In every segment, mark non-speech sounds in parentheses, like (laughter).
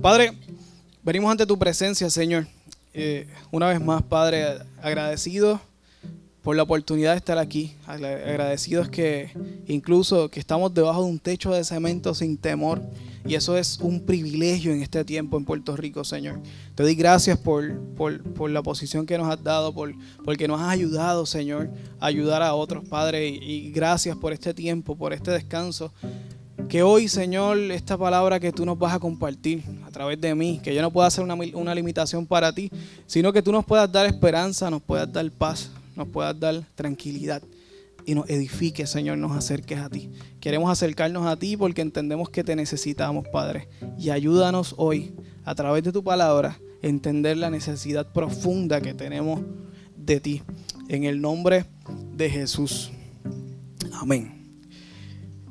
Padre, venimos ante tu presencia, Señor. Eh, una vez más, Padre, agradecido por la oportunidad de estar aquí. Agradecidos que incluso que estamos debajo de un techo de cemento sin temor. Y eso es un privilegio en este tiempo en Puerto Rico, Señor. Te doy gracias por, por, la posición que nos has dado, por, porque nos has ayudado, Señor, a ayudar a otros, Padre. Y, gracias por este tiempo, por este descanso. Que hoy, Señor, esta palabra que tú nos vas a compartir través de mí, que yo no pueda hacer una, una limitación para ti, sino que tú nos puedas dar esperanza, nos puedas dar paz, nos puedas dar tranquilidad y nos edifique, Señor, nos acerques a ti. Queremos acercarnos a ti porque entendemos que te necesitamos, Padre. Y ayúdanos hoy, a través de tu palabra, a entender la necesidad profunda que tenemos de ti. En el nombre de Jesús. Amén.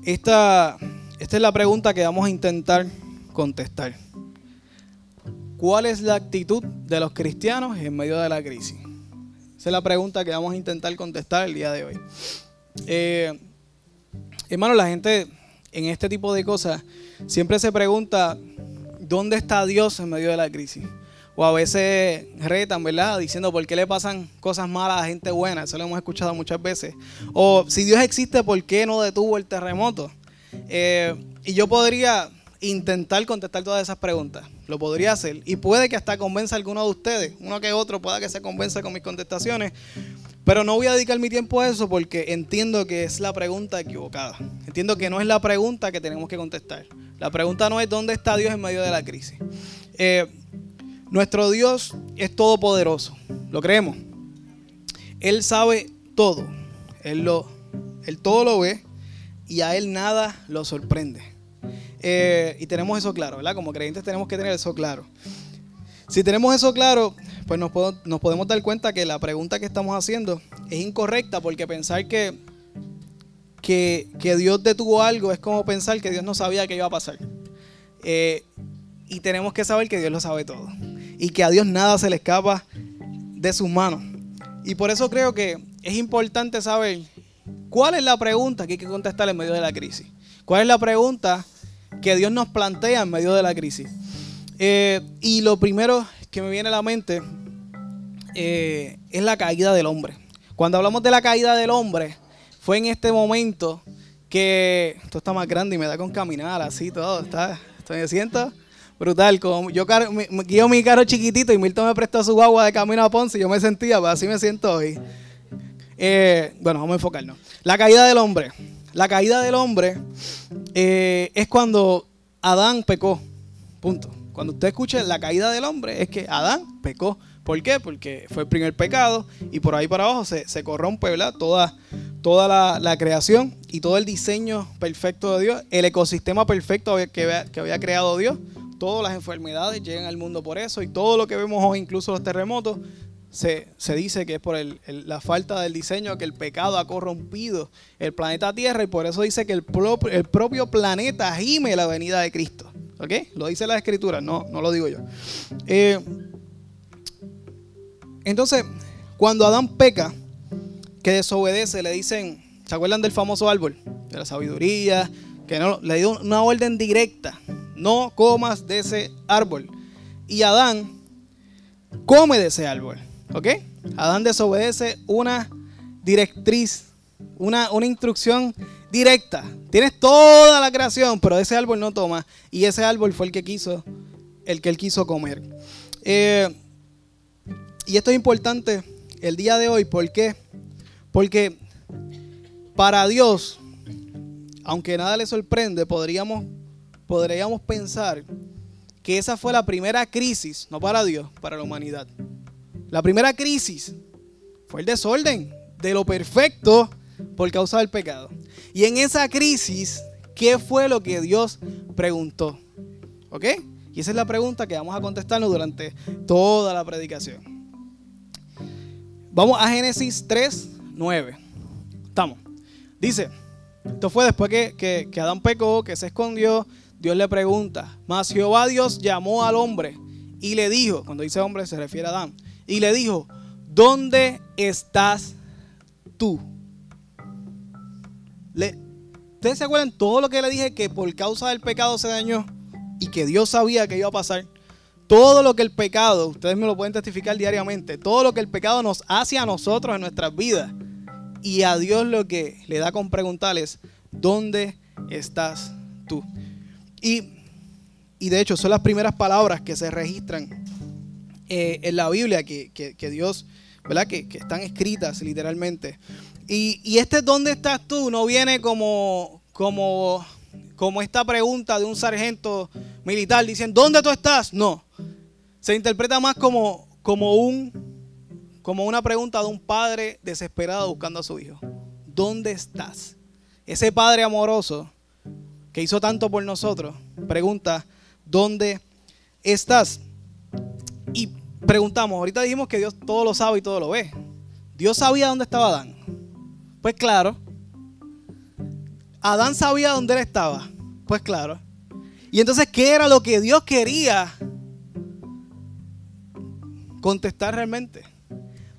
Esta, esta es la pregunta que vamos a intentar contestar. ¿Cuál es la actitud de los cristianos en medio de la crisis? Esa es la pregunta que vamos a intentar contestar el día de hoy. Eh, hermano, la gente en este tipo de cosas siempre se pregunta, ¿dónde está Dios en medio de la crisis? O a veces retan, ¿verdad? Diciendo por qué le pasan cosas malas a gente buena. Eso lo hemos escuchado muchas veces. O si Dios existe, ¿por qué no detuvo el terremoto? Eh, y yo podría intentar contestar todas esas preguntas. Lo podría hacer. Y puede que hasta convenza a alguno de ustedes. Uno que otro pueda que se convenza con mis contestaciones. Pero no voy a dedicar mi tiempo a eso porque entiendo que es la pregunta equivocada. Entiendo que no es la pregunta que tenemos que contestar. La pregunta no es dónde está Dios en medio de la crisis. Eh, nuestro Dios es todopoderoso. ¿Lo creemos? Él sabe todo. Él, lo, él todo lo ve y a Él nada lo sorprende. Eh, y tenemos eso claro, ¿verdad? Como creyentes tenemos que tener eso claro. Si tenemos eso claro, pues nos, podemos dar cuenta que la pregunta que estamos haciendo es incorrecta porque pensar que, que, Dios detuvo algo es como pensar que Dios no sabía qué iba a pasar. Eh, y tenemos que saber que Dios lo sabe todo. Y que a Dios nada se le escapa de sus manos. Y por eso creo que es importante saber cuál es la pregunta que hay que contestar en medio de la crisis. ¿Cuál es la pregunta que Dios nos plantea en medio de la crisis. Eh, y lo primero que me viene a la mente eh, es la caída del hombre. Cuando hablamos de la caída del hombre, fue en este momento que esto está más grande y me da con caminar así todo. Está, me siento brutal. Como yo guío mi carro chiquitito y Milton me prestó su agua de camino a Ponce y yo me sentía, pues así me siento hoy. Eh, bueno, vamos a enfocarnos. La caída del hombre. La caída del hombre eh, es cuando Adán pecó. Punto. Cuando usted escuche la caída del hombre, es que Adán pecó. ¿Por qué? Porque fue el primer pecado y por ahí para abajo se, corrompe ¿verdad? toda, toda la, creación y todo el diseño perfecto de Dios, el ecosistema perfecto que había creado Dios. Todas las enfermedades llegan al mundo por eso y todo lo que vemos hoy, incluso los terremotos, se, dice que es por la falta del diseño que el pecado ha corrompido el planeta Tierra y por eso dice que el, el propio planeta gime la venida de Cristo. ¿Ok? Lo dice la escritura, no, no lo digo yo. Eh, entonces, cuando Adán peca, que desobedece, le dicen, ¿se acuerdan del famoso árbol? De la sabiduría, que no, le dio una orden directa, no comas de ese árbol. Y Adán come de ese árbol. ¿Ok? Adán desobedece una directriz, una, una instrucción directa. Tienes toda la creación, pero ese árbol no toma. Y ese árbol fue el que quiso, el que él quiso comer. Eh, y esto es importante el día de hoy. ¿Por qué? Porque para Dios, aunque nada le sorprende, podríamos, podríamos pensar que esa fue la primera crisis, no para Dios, para la humanidad. La primera crisis fue el desorden de lo perfecto por causa del pecado. Y en esa crisis, ¿qué fue lo que Dios preguntó? ¿Ok? Y esa es la pregunta que vamos a contestarnos durante toda la predicación. Vamos a Génesis 3, 9. Estamos. Dice, esto fue después que, que Adán pecó, que se escondió. Dios le pregunta, mas Jehová Dios llamó al hombre y le dijo, cuando dice hombre se refiere a Adán, y le dijo, ¿dónde estás tú? ¿Ustedes se acuerdan todo lo que le dije que por causa del pecado se dañó? y que Dios sabía que iba a pasar. Todo lo que el pecado, ustedes me lo pueden testificar diariamente, todo lo que el pecado nos hace a nosotros en nuestras vidas. Y a Dios lo que le da con preguntarles, ¿dónde estás tú? Y, de hecho son las primeras palabras que se registran eh, en la Biblia que, Dios, ¿verdad? Que, están escritas literalmente. Y, y, este ¿dónde estás tú? no viene como, como, como esta pregunta de un sargento militar diciendo, ¿dónde tú estás? No. Se interpreta más como, como, un, como una pregunta de un padre desesperado buscando a su hijo. ¿Dónde estás? Ese padre amoroso que hizo tanto por nosotros, pregunta, ¿dónde estás? Preguntamos, ahorita dijimos que Dios todo lo sabe y todo lo ve. Dios sabía dónde estaba Adán. Pues claro. Adán sabía dónde él estaba. Pues claro. Y entonces, ¿qué era lo que Dios quería contestar realmente?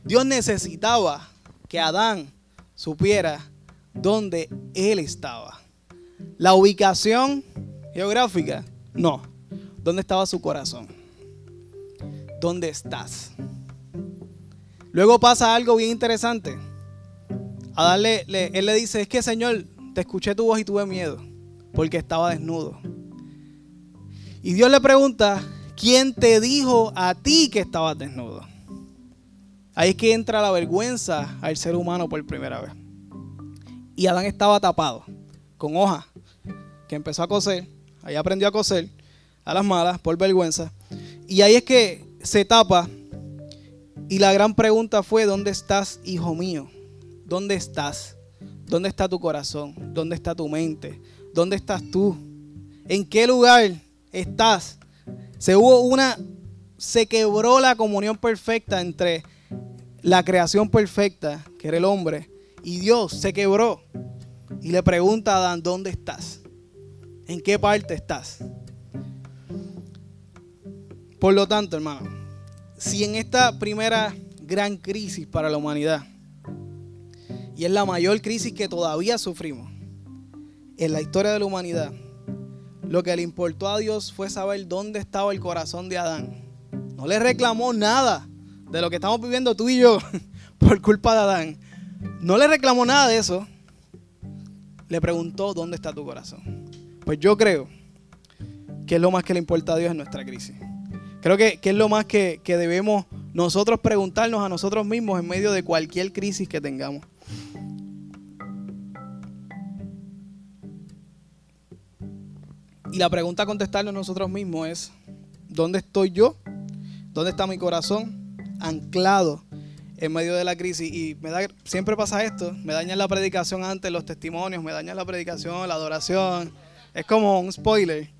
Dios necesitaba que Adán supiera dónde él estaba. La ubicación geográfica, no. ¿Dónde estaba su corazón? ¿Dónde estás? Luego pasa algo bien interesante. Adán le, él le dice, es que Señor, te escuché tu voz y tuve miedo, porque estaba desnudo. Y Dios le pregunta, ¿quién te dijo a ti que estabas desnudo? Ahí es que entra la vergüenza al ser humano por primera vez. Y Adán estaba tapado, con hoja, que empezó a coser, ahí aprendió a coser, a las malas, por vergüenza. Y ahí es que se tapa. Y la gran pregunta fue, ¿dónde estás, hijo mío? ¿Dónde estás? ¿Dónde está tu corazón? ¿Dónde está tu mente? ¿Dónde estás tú? ¿En qué lugar estás. Se hubo una, se quebró la comunión perfecta entre la creación perfecta, que era el hombre, y Dios se quebró. Y le pregunta a Adán, ¿dónde estás? ¿En qué parte estás? Por lo tanto, hermano, si en esta primera gran crisis para la humanidad, y es la mayor crisis que todavía sufrimos en la historia de la humanidad, lo que le importó a Dios fue saber dónde estaba el corazón de Adán. No le reclamó nada de lo que estamos viviendo tú y yo (laughs) por culpa de Adán. No le reclamó nada de eso. Le preguntó dónde está tu corazón. Pues yo creo que es lo más que le importa a Dios en nuestra crisis. Creo que, es lo más que, que debemos nosotros preguntarnos a nosotros mismos en medio de cualquier crisis que tengamos. Y la pregunta a contestarnos nosotros mismos es, ¿dónde estoy yo? ¿Dónde está mi corazón? Anclado en medio de la crisis. Y me da, siempre pasa esto, me dañan la predicación antes, los testimonios, me dañan la predicación, la adoración. Es como un spoiler.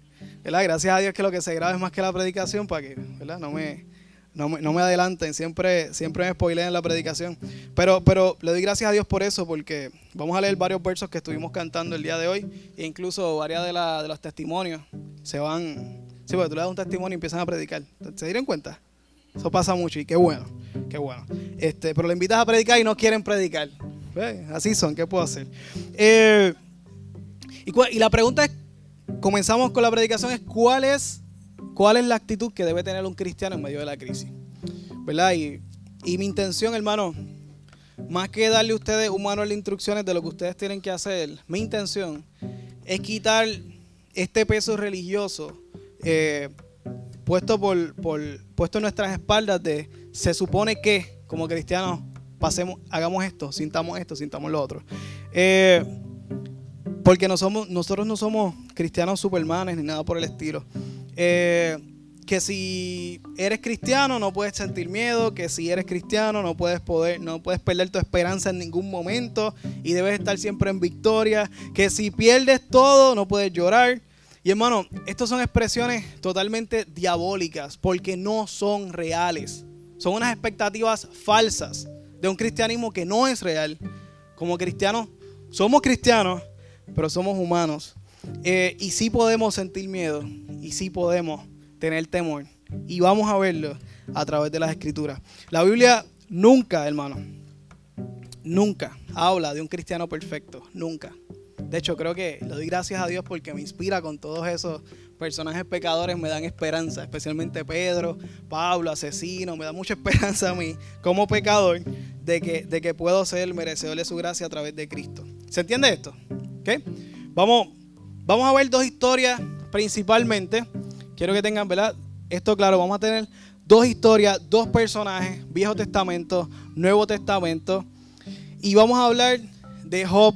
Gracias a Dios que lo que se graba es más que la predicación para que ¿verdad? no me no me, adelanten, siempre, siempre me spoilean la predicación. Pero, pero le doy gracias a Dios por eso, porque vamos a leer varios versos que estuvimos cantando el día de hoy, e incluso varias de, de los testimonios se van. Sí, porque tú le das un testimonio y empiezan a predicar. ¿Se dieron cuenta? Eso pasa mucho y qué bueno, qué bueno. Este, pero le invitas a predicar y no quieren predicar. Así son, ¿qué puedo hacer? Eh, y, y la pregunta es, comenzamos con la predicación, es ¿cuál es ¿Cuál es la actitud que debe tener un cristiano en medio de la crisis? ¿Verdad? Y, mi intención, hermano, más que darle a ustedes un manual de instrucciones de lo que ustedes tienen que hacer, mi intención es quitar este peso religioso eh, puesto, por, puesto en nuestras espaldas de se supone que como cristianos pasemos, hagamos esto, sintamos esto, sintamos lo otro. Eh, porque nosotros no somos cristianos supermanes ni nada por el estilo. Eh, que si eres cristiano no puedes sentir miedo, que si eres cristiano no puedes poder, no puedes perder tu esperanza en ningún momento y debes estar siempre en victoria, que si pierdes todo no puedes llorar. Y hermano, estas son expresiones totalmente diabólicas porque no son reales. Son unas expectativas falsas de un cristianismo que no es real. Como cristianos, somos cristianos, pero somos humanos. Eh, y sí podemos sentir miedo y sí podemos tener temor. Y vamos a verlo a través de las escrituras. La Biblia nunca, hermano, nunca habla de un cristiano perfecto. Nunca. De hecho, creo que le doy gracias a Dios porque me inspira con todos esos personajes pecadores, me dan esperanza, especialmente Pedro, Pablo, asesino, me da mucha (laughs) esperanza a mí como pecador de que, de que puedo ser merecedor de su gracia a través de Cristo. ¿Se entiende esto? ¿Okay? Vamos, vamos a ver dos historias principalmente. Quiero que tengan, ¿verdad? Esto claro, vamos a tener dos historias, dos personajes, Viejo Testamento, Nuevo Testamento. Y vamos a hablar de Job,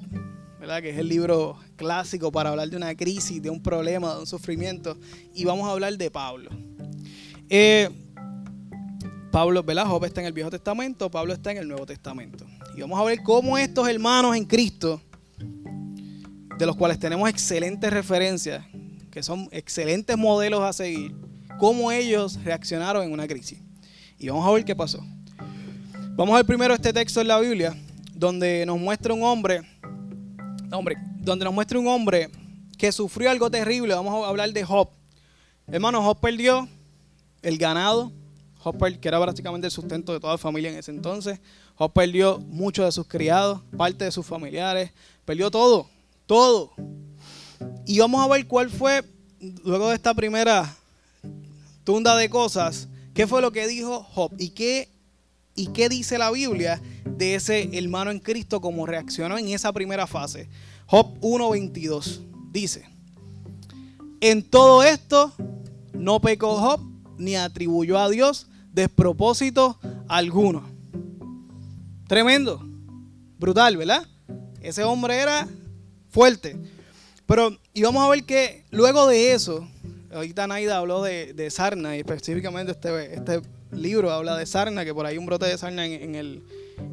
¿verdad? Que es el libro clásico para hablar de una crisis, de un problema, de un sufrimiento. Y vamos a hablar de Pablo. Eh, Pablo, ¿verdad? Job está en el Viejo Testamento, Pablo está en el Nuevo Testamento. Y vamos a ver cómo estos hermanos en Cristo, de los cuales tenemos excelentes referencias, que son excelentes modelos a seguir, cómo ellos reaccionaron en una crisis. Y vamos a ver qué pasó. Vamos a ver primero este texto en la Biblia, donde nos muestra un hombre, hombre, donde nos muestra un hombre que sufrió algo terrible. Vamos a hablar de Job. Hermano, Job perdió el ganado. Job, que era prácticamente el sustento de toda la familia en ese entonces. Job perdió muchos de sus criados, parte de sus familiares. Perdió todo, todo. Y vamos a ver cuál fue, luego de esta primera tunda de cosas, qué fue lo que dijo Job y qué, y qué dice la Biblia de ese hermano en Cristo como reaccionó en esa primera fase. Job 1.22 dice, en todo esto no pecó Job ni atribuyó a Dios despropósito alguno. Tremendo, brutal, ¿verdad? Ese hombre era fuerte. Pero, y vamos a ver que luego de eso, ahorita Naida habló de, sarna, y específicamente este, este libro habla de sarna, que por ahí un brote de sarna en el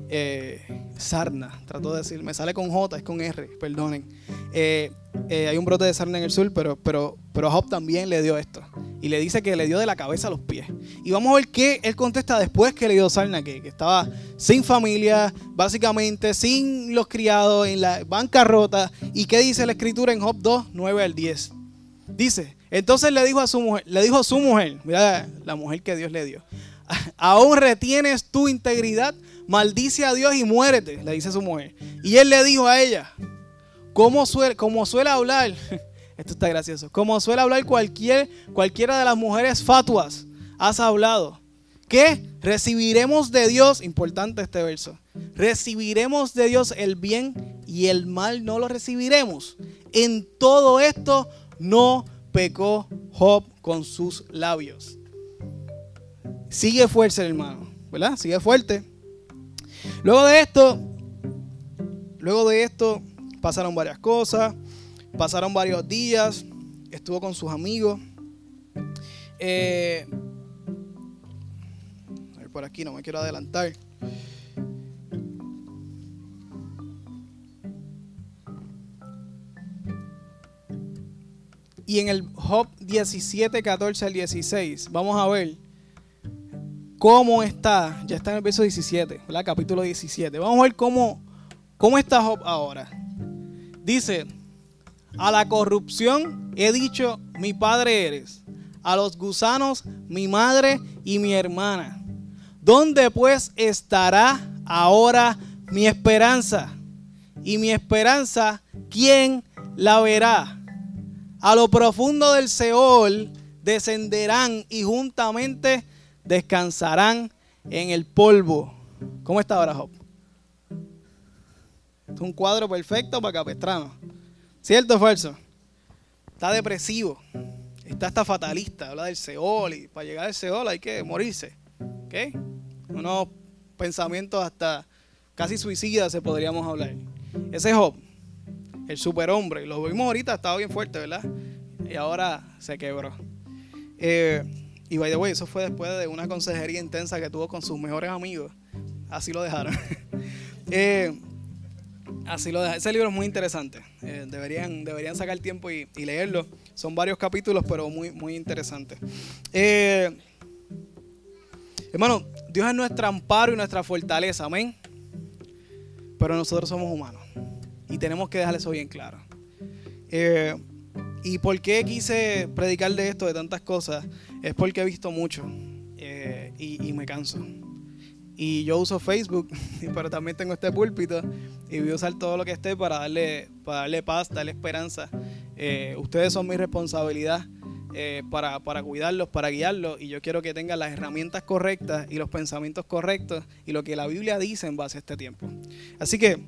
eh, sarna, trato de decir, me sale con J, es con R, perdonen. Eh, eh, hay un brote de sarna en el sur, pero, pero, pero Job también le dio esto. Y le dice que le dio de la cabeza a los pies. Y vamos a ver qué él contesta después que le dio sarna, que, que estaba sin familia, básicamente, sin los criados, en la bancarrota. ¿Y qué dice la escritura en Job 2, 9 al 10? Dice, entonces le dijo a su mujer, le dijo a su mujer, mira la mujer que Dios le dio, aún retienes tu integridad, maldice a Dios y muérete, le dice su mujer. Y él le dijo a ella, como suele, hablar, (laughs) esto está gracioso, como suele hablar cualquier, cualquiera de las mujeres fatuas, has hablado. Que recibiremos de Dios, importante este verso, recibiremos de Dios el bien y el mal no lo recibiremos. En todo esto no pecó Job con sus labios. Sigue fuerte, hermano, ¿verdad? Sigue fuerte. Luego de esto, luego de esto pasaron varias cosas, pasaron varios días, estuvo con sus amigos. Eh, por aquí no me quiero adelantar. Y en el Job 17, 14 al 16, vamos a ver cómo está, ya está en el verso 17, ¿verdad? Capítulo 17. Vamos a ver cómo, cómo está Job ahora. Dice, a la corrupción he dicho, mi padre eres, a los gusanos, mi madre y mi hermana. ¿Dónde pues estará ahora mi esperanza? Y mi esperanza, ¿quién la verá? A lo profundo del Seol descenderán y juntamente descansarán en el polvo. ¿Cómo está ahora Job? Es un cuadro perfecto para Capestrano. ¿Cierto o falso? Está depresivo. Está hasta fatalista. Habla del Seol y para llegar al Seol hay que morirse. ¿Ok? Unos pensamientos hasta casi suicidas se podríamos hablar. Ese es Job, el superhombre. Lo vimos ahorita, estaba bien fuerte, ¿verdad? Y ahora se quebró. Eh, y by the way, eso fue después de una consejería intensa que tuvo con sus mejores amigos. Así lo dejaron. (laughs) Eh, así lo dejaron. Ese libro es muy interesante. Eh, deberían, deberían sacar tiempo y, leerlo. Son varios capítulos, pero muy, muy interesantes. Eh, hermano, Dios es nuestro amparo y nuestra fortaleza. Amén. Pero nosotros somos humanos. Y tenemos que dejar eso bien claro. ¿Y por qué quise predicar de esto, de tantas cosas? Es porque he visto mucho eh, y, me canso. y yo uso Facebook, (laughs) pero también tengo este púlpito y voy a usar todo lo que esté para darle, para darle paz, darle esperanza. Eh, ustedes son mi responsabilidad eh, para, para, cuidarlos, para guiarlos y yo quiero que tengan las herramientas correctas y los pensamientos correctos y lo que la Biblia dice en base a este tiempo. Así que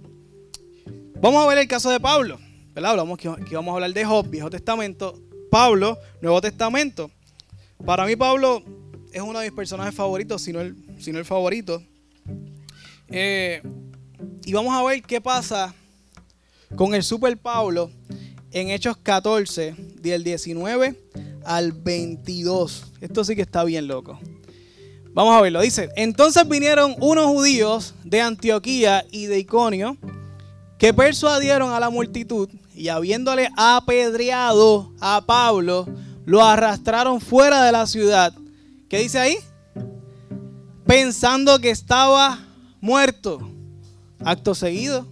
vamos a ver el caso de Pablo. ¿Verdad? Hablamos que, vamos a hablar de Job, Viejo Testamento, Pablo, Nuevo Testamento. Para mí Pablo es uno de mis personajes favoritos, si no el, el favorito. Eh, y vamos a ver qué pasa con el Super Pablo en Hechos 14, del 19 al 22. Esto sí que está bien loco. Vamos a verlo. Dice, entonces vinieron unos judíos de Antioquía y de Iconio que persuadieron a la multitud y habiéndole apedreado a Pablo, lo arrastraron fuera de la ciudad. ¿Qué dice ahí? Pensando que estaba muerto. Acto seguido.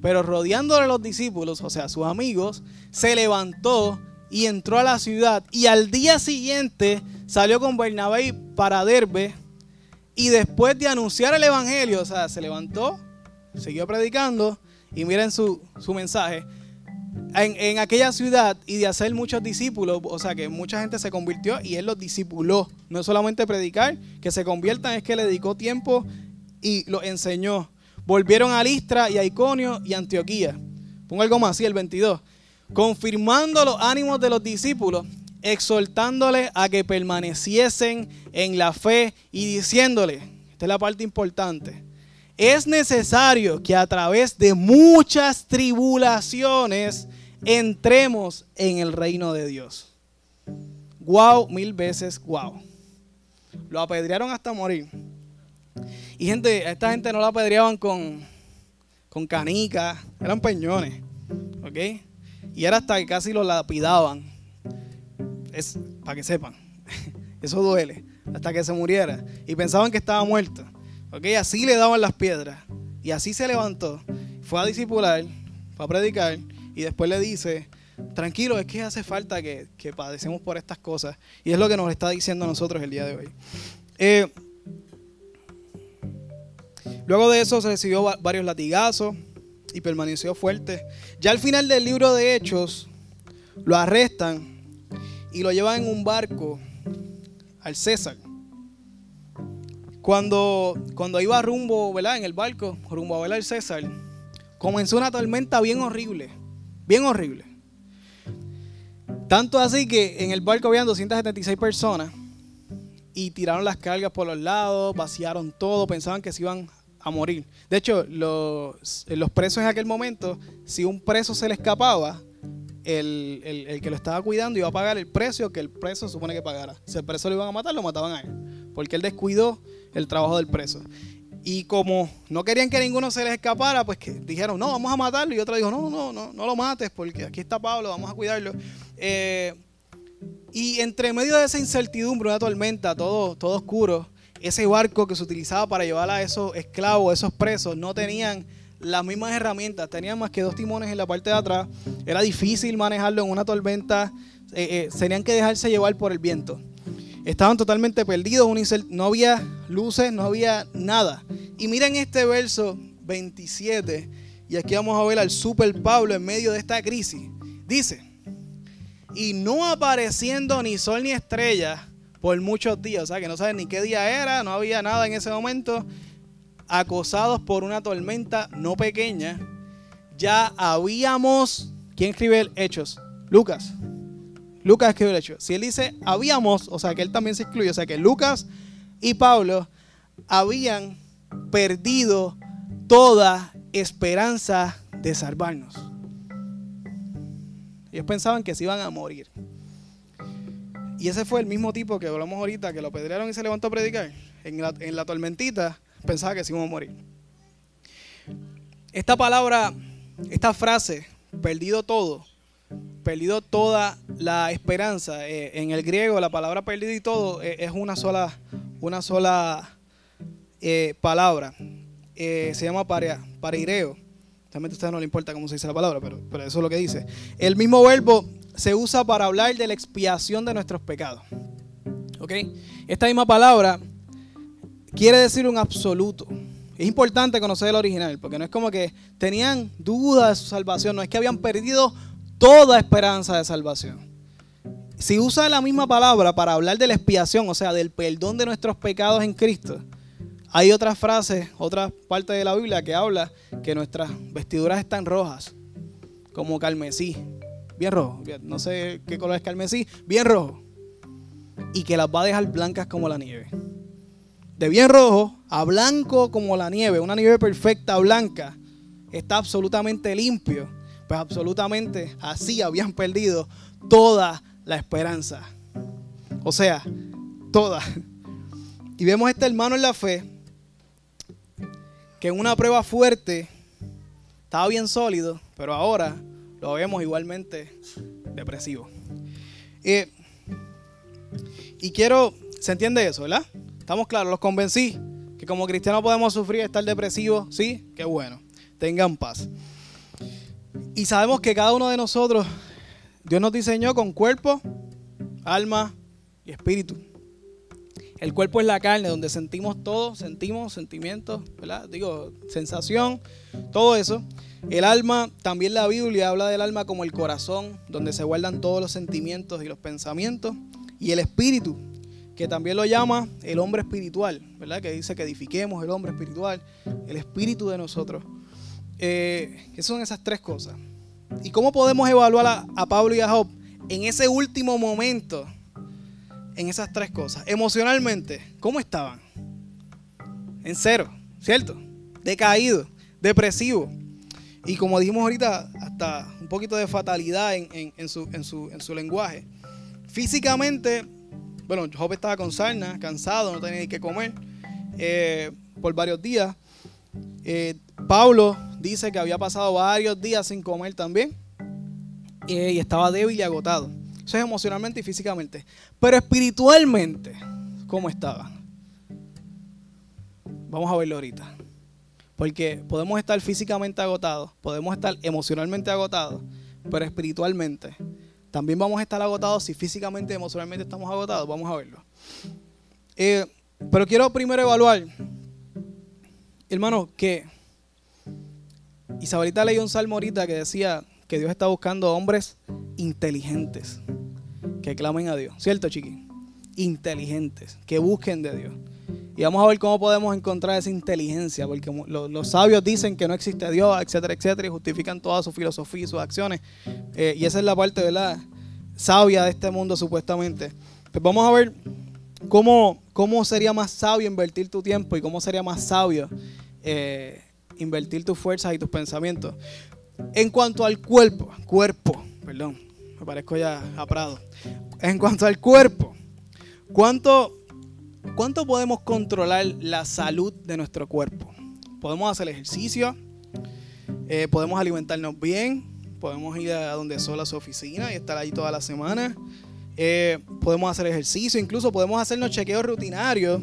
Pero rodeándole a los discípulos, o sea, sus amigos, se levantó y entró a la ciudad. Y al día siguiente salió con Bernabé para Derbe. Y después de anunciar el evangelio, o sea, se levantó, siguió predicando. Y miren su, su mensaje en, aquella ciudad y de hacer muchos discípulos, o sea que mucha gente se convirtió y él los discipuló. No solamente predicar, que se conviertan, es que le dedicó tiempo y lo enseñó. Volvieron a Listra y a Iconio y Antioquía. Pongo algo más, así el 22. Confirmando los ánimos de los discípulos, exhortándoles a que permaneciesen en la fe y diciéndole, esta es la parte importante, es necesario que a través de muchas tribulaciones entremos en el reino de Dios. Wow, mil veces wow. Lo apedrearon hasta morir. Y gente, a esta gente no la apedreaban con, con canicas, eran peñones. ¿Ok? Y era hasta que casi lo lapidaban. Es para que sepan. (laughs) Eso duele. Hasta que se muriera. Y pensaban que estaba muerto. Así le daban las piedras. Y así se levantó. Fue a discipular, fue a predicar. Y después le dice, tranquilo, es que hace falta que, padecemos por estas cosas. Y es lo que nos está diciendo a nosotros el día de hoy. Eh, luego de eso se recibió varios latigazos y permaneció fuerte. Ya al final del libro de Hechos, lo arrestan y lo llevan en un barco al César. Cuando, cuando iba rumbo, ¿verdad? En el barco, rumbo a ver al César, comenzó una tormenta bien horrible, bien horrible. Tanto así que en el barco habían 276 personas y tiraron las cargas por los lados, vaciaron todo, pensaban que se iban a morir. De hecho, los, los presos en aquel momento, si un preso se le escapaba, el, el, que lo estaba cuidando iba a pagar el precio que el preso supone que pagara. Si el preso lo iban a matar, lo mataban a él. Porque él descuidó el trabajo del preso. Y como no querían que ninguno se les escapara, pues que dijeron, no, vamos a matarlo. Y otro dijo, no, no, no, no lo mates, porque aquí está Pablo, vamos a cuidarlo. Eh, y entre medio de esa incertidumbre, una tormenta, todo, todo oscuro, ese barco que se utilizaba para llevar a esos esclavos, esos presos, no tenían las mismas herramientas, tenían más que dos timones en la parte de atrás. Era difícil manejarlo en una tormenta, eh, eh, tenían que dejarse llevar por el viento. Estaban totalmente perdidos, no había luces, no había nada. Y miren este verso 27, y aquí vamos a ver al super Pablo en medio de esta crisis. Dice, y no apareciendo ni sol ni estrella por muchos días, o sea que no saben ni qué día era, no había nada en ese momento, acosados por una tormenta no pequeña, ya habíamos, ¿quién escribe el Hechos? Lucas. Lucas escribió el hecho. Si él dice habíamos, o sea que él también se excluye, o sea que Lucas y Pablo habían perdido toda esperanza de salvarnos. Ellos pensaban que se iban a morir. Y ese fue el mismo tipo que hablamos ahorita, que lo pedrearon y se levantó a predicar. En la, en tormentita pensaba que se iban a morir. Esta palabra, esta frase, perdido todo, perdido toda la esperanza. Eh, en el griego la palabra perdido y todo eh, es una sola, una sola eh, palabra. se llama para, parireo. Realmente a ustedes no le importa cómo se dice la palabra, pero, pero eso es lo que dice. El mismo verbo se usa para hablar de la expiación de nuestros pecados. ¿Ok? Esta misma palabra quiere decir un absoluto. Es importante conocer el original, porque no es como que tenían dudas de su salvación, no es que habían perdido toda esperanza de salvación. Si usa la misma palabra para hablar de la expiación, o sea, del perdón de nuestros pecados en Cristo, hay otras frases, otra parte de la Biblia que habla que nuestras vestiduras están rojas, como carmesí, bien rojo, no sé qué color es carmesí, bien rojo, y que las va a dejar blancas como la nieve. De bien rojo a blanco como la nieve, una nieve perfecta, blanca, está absolutamente limpio. Pues absolutamente así habían perdido toda la esperanza. O sea, toda. Y vemos a este hermano en la fe que en una prueba fuerte estaba bien sólido, pero ahora lo vemos igualmente depresivo. Y quiero, ¿se entiende eso, verdad? Estamos claros, los convencí que como cristianos podemos sufrir, estar depresivos, sí, qué bueno, tengan paz. Y sabemos que cada uno de nosotros, Dios nos diseñó con cuerpo, alma y espíritu. El cuerpo es la carne, donde sentimos todo, sentimos sentimientos, ¿verdad? Digo, sensación, todo eso. El alma, también la Biblia habla del alma como el corazón, donde se guardan todos los sentimientos y los pensamientos. Y el espíritu, que también lo llama el hombre espiritual, ¿verdad? Que dice que edifiquemos el hombre espiritual, el espíritu de nosotros. Eh, ¿Qué son esas tres cosas? ¿Y cómo podemos evaluar a, Pablo y a Job en ese último momento? En esas tres cosas. Emocionalmente, ¿cómo estaban? En cero, ¿cierto? Decaído, depresivo. Y como dijimos ahorita, hasta un poquito de fatalidad en, su, en su lenguaje. Físicamente, bueno, Job estaba con sarna, cansado, no tenía ni que comer eh, por varios días. Eh, Pablo dice que había pasado varios días sin comer también y estaba débil y agotado. Eso es emocionalmente y físicamente. Pero espiritualmente, ¿cómo estaba? Vamos a verlo ahorita. Porque podemos estar físicamente agotados, podemos estar emocionalmente agotados, pero espiritualmente también vamos a estar agotados si físicamente emocionalmente estamos agotados. Vamos a verlo. Eh, pero quiero primero evaluar, hermano, que Isabelita leyó un salmo ahorita que decía que Dios está buscando hombres inteligentes que clamen a Dios. ¿Cierto, chiqui? Inteligentes, que busquen de Dios. Y vamos a ver cómo podemos encontrar esa inteligencia, porque los, sabios dicen que no existe Dios, etcétera, etcétera, y justifican toda su filosofía y sus acciones. Eh, y esa es la parte, ¿verdad? Sabia de este mundo, supuestamente. Pues vamos a ver cómo, cómo sería más sabio invertir tu tiempo y cómo sería más sabio eh, invertir tus fuerzas y tus pensamientos. En cuanto al cuerpo, cuerpo, perdón, me parezco ya a Prado. En cuanto al cuerpo, ¿cuánto ¿Cuánto podemos controlar la salud de nuestro cuerpo? Podemos hacer ejercicio, eh, podemos alimentarnos bien, podemos ir a donde sola su oficina y estar ahí toda la semana. Eh, podemos hacer ejercicio, incluso podemos hacernos chequeos rutinarios.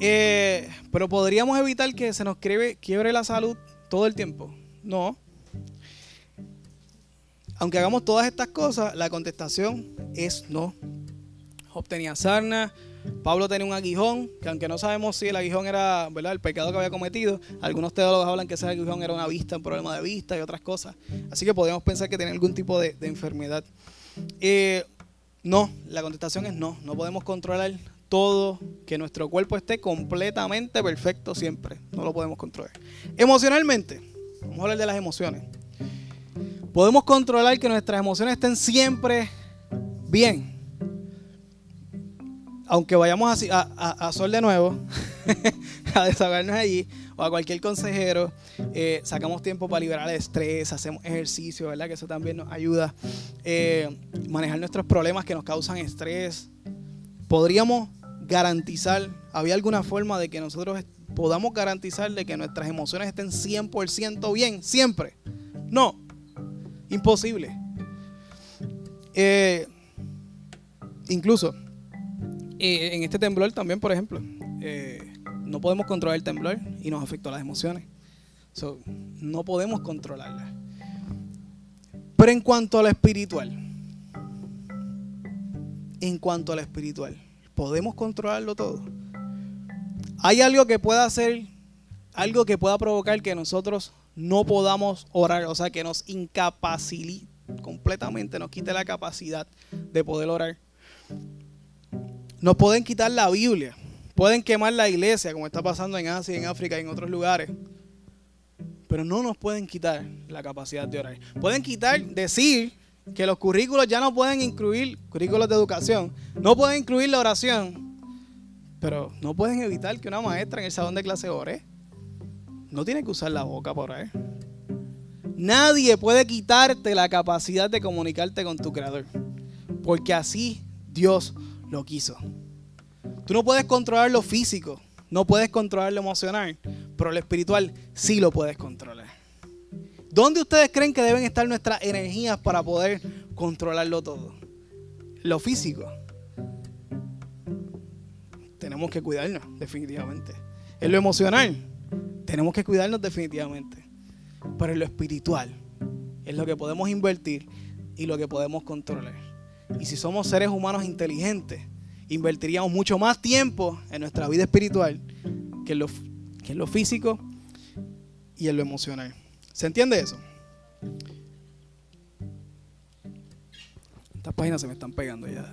Eh, pero podríamos evitar que se nos quiebre, quiebre la salud todo el tiempo. No. Aunque hagamos todas estas cosas, la contestación es no. Obtenía sarna, Pablo tenía un aguijón, que aunque no sabemos si el aguijón era ¿verdad? el pecado que había cometido, algunos teólogos hablan que ese aguijón era una vista, un problema de vista y otras cosas. Así que podríamos pensar que tenía algún tipo de, enfermedad. Eh, no, la contestación es no. No podemos controlar todo, que nuestro cuerpo esté completamente perfecto siempre. No lo podemos controlar. Emocionalmente, vamos a hablar de las emociones. Podemos controlar que nuestras emociones estén siempre bien aunque vayamos a, Sol de nuevo, (laughs) a desahogarnos allí, o a cualquier consejero, eh, sacamos tiempo para liberar el estrés, hacemos ejercicio, ¿verdad? Que eso también nos ayuda. Eh, manejar nuestros problemas que nos causan estrés. Podríamos garantizar, ¿había alguna forma de que nosotros podamos garantizar de que nuestras emociones estén 100% bien, siempre? No, imposible. Eh, incluso en este temblor también, por ejemplo, eh, no podemos controlar el temblor y nos afectó las emociones. no podemos controlarlas. Pero en cuanto a lo espiritual, en cuanto a lo espiritual, ¿podemos controlarlo todo? hay algo que pueda hacer, algo que pueda provocar que nosotros no podamos orar, o sea, que nos incapacite completamente, nos quite la capacidad de poder orar. Nos pueden quitar la Biblia, pueden quemar la iglesia, como está pasando en Asia, en África y en otros lugares. Pero no nos pueden quitar la capacidad de orar. Pueden quitar, decir que los currículos ya no pueden incluir, currículos de educación, no pueden incluir la oración, pero no pueden evitar que una maestra en el salón de clase ore. No tiene que usar la boca por orar. Nadie puede quitarte la capacidad de comunicarte con tu creador, porque así Dios lo quiso. Tú no puedes controlar lo físico, no puedes controlar lo emocional, pero lo espiritual sí lo puedes controlar. ¿Dónde ustedes creen que deben estar nuestras energías para poder controlarlo todo? Lo físico. Tenemos que cuidarnos, definitivamente. En lo emocional, tenemos que cuidarnos definitivamente. Pero en lo espiritual, es lo que podemos invertir y lo que podemos controlar. Y si somos seres humanos inteligentes, invertiríamos mucho más tiempo en nuestra vida espiritual que en lo, que en lo físico y en lo emocional. ¿Se entiende eso? Estas páginas se me están pegando ya.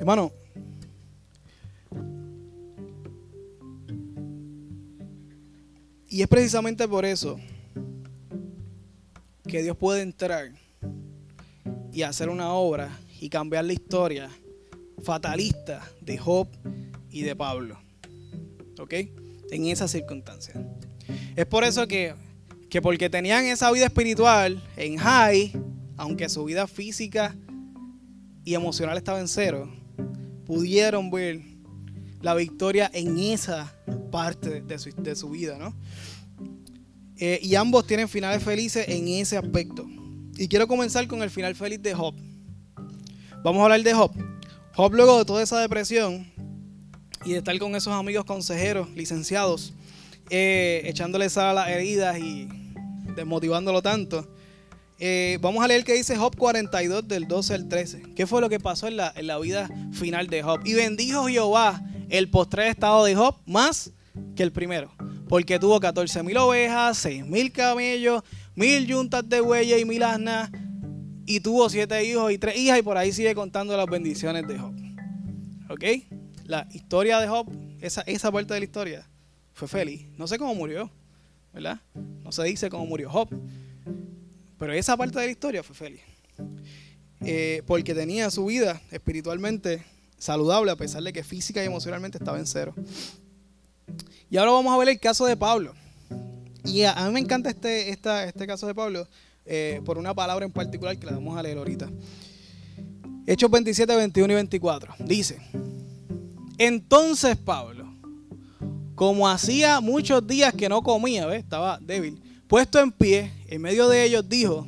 Hermano, y es precisamente por eso que Dios puede entrar y hacer una obra y cambiar la historia fatalista de Job y de Pablo. ¿Ok? En esa circunstancia. Es por eso que, que porque tenían esa vida espiritual en high, aunque su vida física y emocional estaba en cero, pudieron ver la victoria en esa parte de su, de su vida, ¿no? Eh, y ambos tienen finales felices en ese aspecto. Y quiero comenzar con el final feliz de Job. Vamos a hablar de Job. Job luego de toda esa depresión y de estar con esos amigos consejeros, licenciados, eh, echándole sal a las heridas y desmotivándolo tanto. Eh, vamos a leer que dice Job 42 del 12 al 13. ¿Qué fue lo que pasó en la, en la vida final de Job? Y bendijo Jehová el postrer estado de Job más que el primero. Porque tuvo 14 mil ovejas, 6 mil camellos, mil yuntas de huella y mil asnas. Y tuvo siete hijos y tres hijas. Y por ahí sigue contando las bendiciones de Job. ¿Ok? La historia de Job, esa, esa parte de la historia, fue feliz. No sé cómo murió, ¿verdad? No se dice cómo murió Job. Pero esa parte de la historia fue feliz. Eh, porque tenía su vida espiritualmente saludable a pesar de que física y emocionalmente estaba en cero. Y ahora vamos a ver el caso de Pablo. Y a, mí me encanta este, este caso de Pablo eh, por una palabra en particular que la vamos a leer ahorita. Hechos 27, 21 y 24. Dice, entonces Pablo, como hacía muchos días que no comía, estaba débil, puesto en pie, en medio de ellos dijo,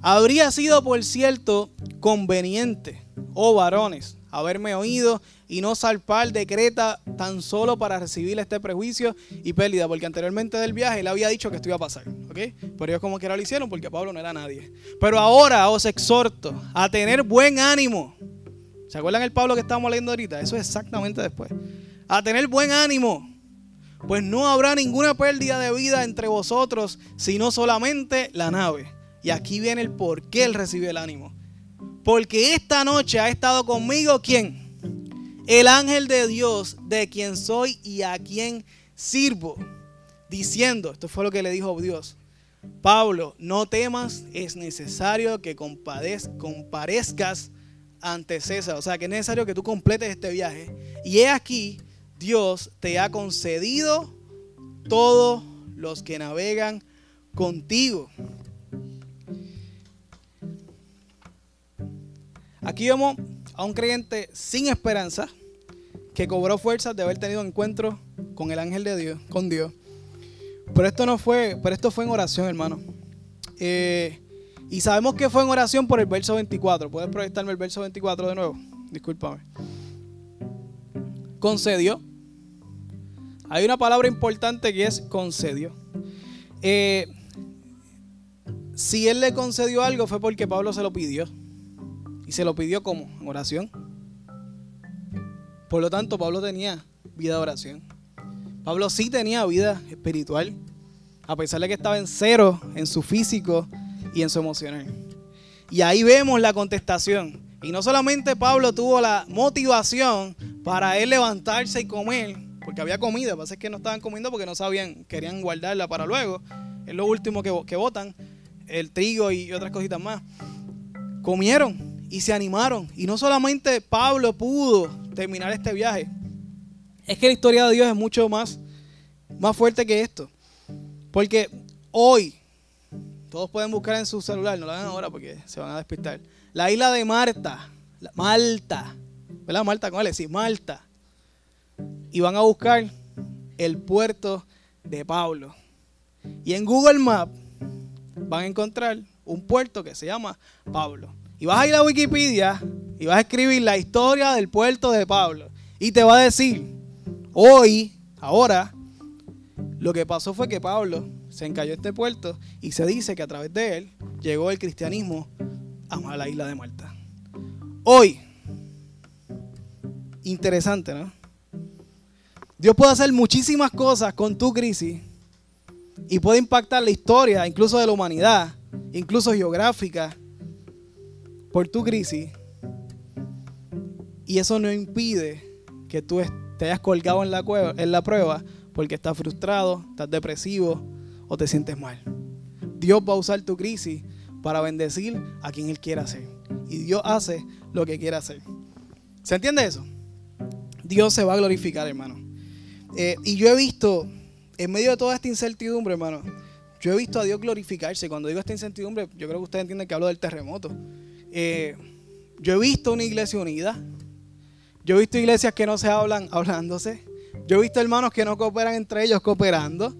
habría sido por cierto conveniente, oh varones, haberme oído y no salpar de Creta tan solo para recibir este prejuicio y pérdida, porque anteriormente del viaje él había dicho que esto iba a pasar, ¿ok? Pero ellos como que lo hicieron porque Pablo no era nadie. Pero ahora os exhorto a tener buen ánimo ¿Se acuerdan el Pablo que estábamos leyendo ahorita? Eso es exactamente después. A tener buen ánimo, pues no habrá ninguna pérdida de vida entre vosotros, sino solamente la nave. Y aquí viene el por qué él recibe el ánimo. Porque esta noche ha estado conmigo, ¿quién? El ángel de Dios, de quien soy y a quien sirvo. Diciendo, esto fue lo que le dijo Dios. Pablo, no temas, es necesario que comparezcas ante César. O sea que es necesario que tú completes este viaje. Y he aquí, Dios te ha concedido todos los que navegan contigo. Aquí vemos a un creyente sin esperanza que cobró fuerzas de haber tenido encuentro con el ángel de Dios, con Dios. Pero esto no fue, pero esto fue en oración, hermano. Eh, y sabemos que fue en oración por el verso 24. ¿Puedes proyectarme el verso 24 de nuevo? Discúlpame. Concedió. Hay una palabra importante que es concedió. Eh, si él le concedió algo fue porque Pablo se lo pidió. Y se lo pidió como en oración. Por lo tanto, Pablo tenía vida de oración. Pablo sí tenía vida espiritual, a pesar de que estaba en cero en su físico y en su emocional. Y ahí vemos la contestación. Y no solamente Pablo tuvo la motivación para él levantarse y comer, porque había comida, pasa es que no estaban comiendo porque no sabían, querían guardarla para luego. Es lo último que, que botan, el trigo y otras cositas más. Comieron y se animaron. Y no solamente Pablo pudo terminar este viaje, es que la historia de Dios es mucho más, más fuerte que esto. Porque hoy, todos pueden buscar en su celular, no lo hagan ahora porque se van a despistar. La isla de Marta, Malta, ¿verdad? Malta con él, sí, Malta. Y van a buscar el puerto de Pablo. Y en Google Maps van a encontrar un puerto que se llama Pablo. Y vas a ir a Wikipedia y vas a escribir la historia del puerto de Pablo. Y te va a decir, hoy, ahora, lo que pasó fue que Pablo se encalló este puerto y se dice que a través de él llegó el cristianismo a la isla de Malta. Hoy, interesante, ¿no? Dios puede hacer muchísimas cosas con tu crisis y puede impactar la historia, incluso de la humanidad, incluso geográfica, por tu crisis. Y eso no impide que tú te hayas colgado en la, cueva, en la prueba porque estás frustrado, estás depresivo o te sientes mal. Dios va a usar tu crisis para bendecir a quien Él quiera hacer. Y Dios hace lo que quiere hacer. ¿Se entiende eso? Dios se va a glorificar, hermano. Eh, y yo he visto, en medio de toda esta incertidumbre, hermano, yo he visto a Dios glorificarse. Cuando digo esta incertidumbre, yo creo que ustedes entienden que hablo del terremoto. Eh, yo he visto una iglesia unida. Yo he visto iglesias que no se hablan hablándose. Yo he visto hermanos que no cooperan entre ellos cooperando.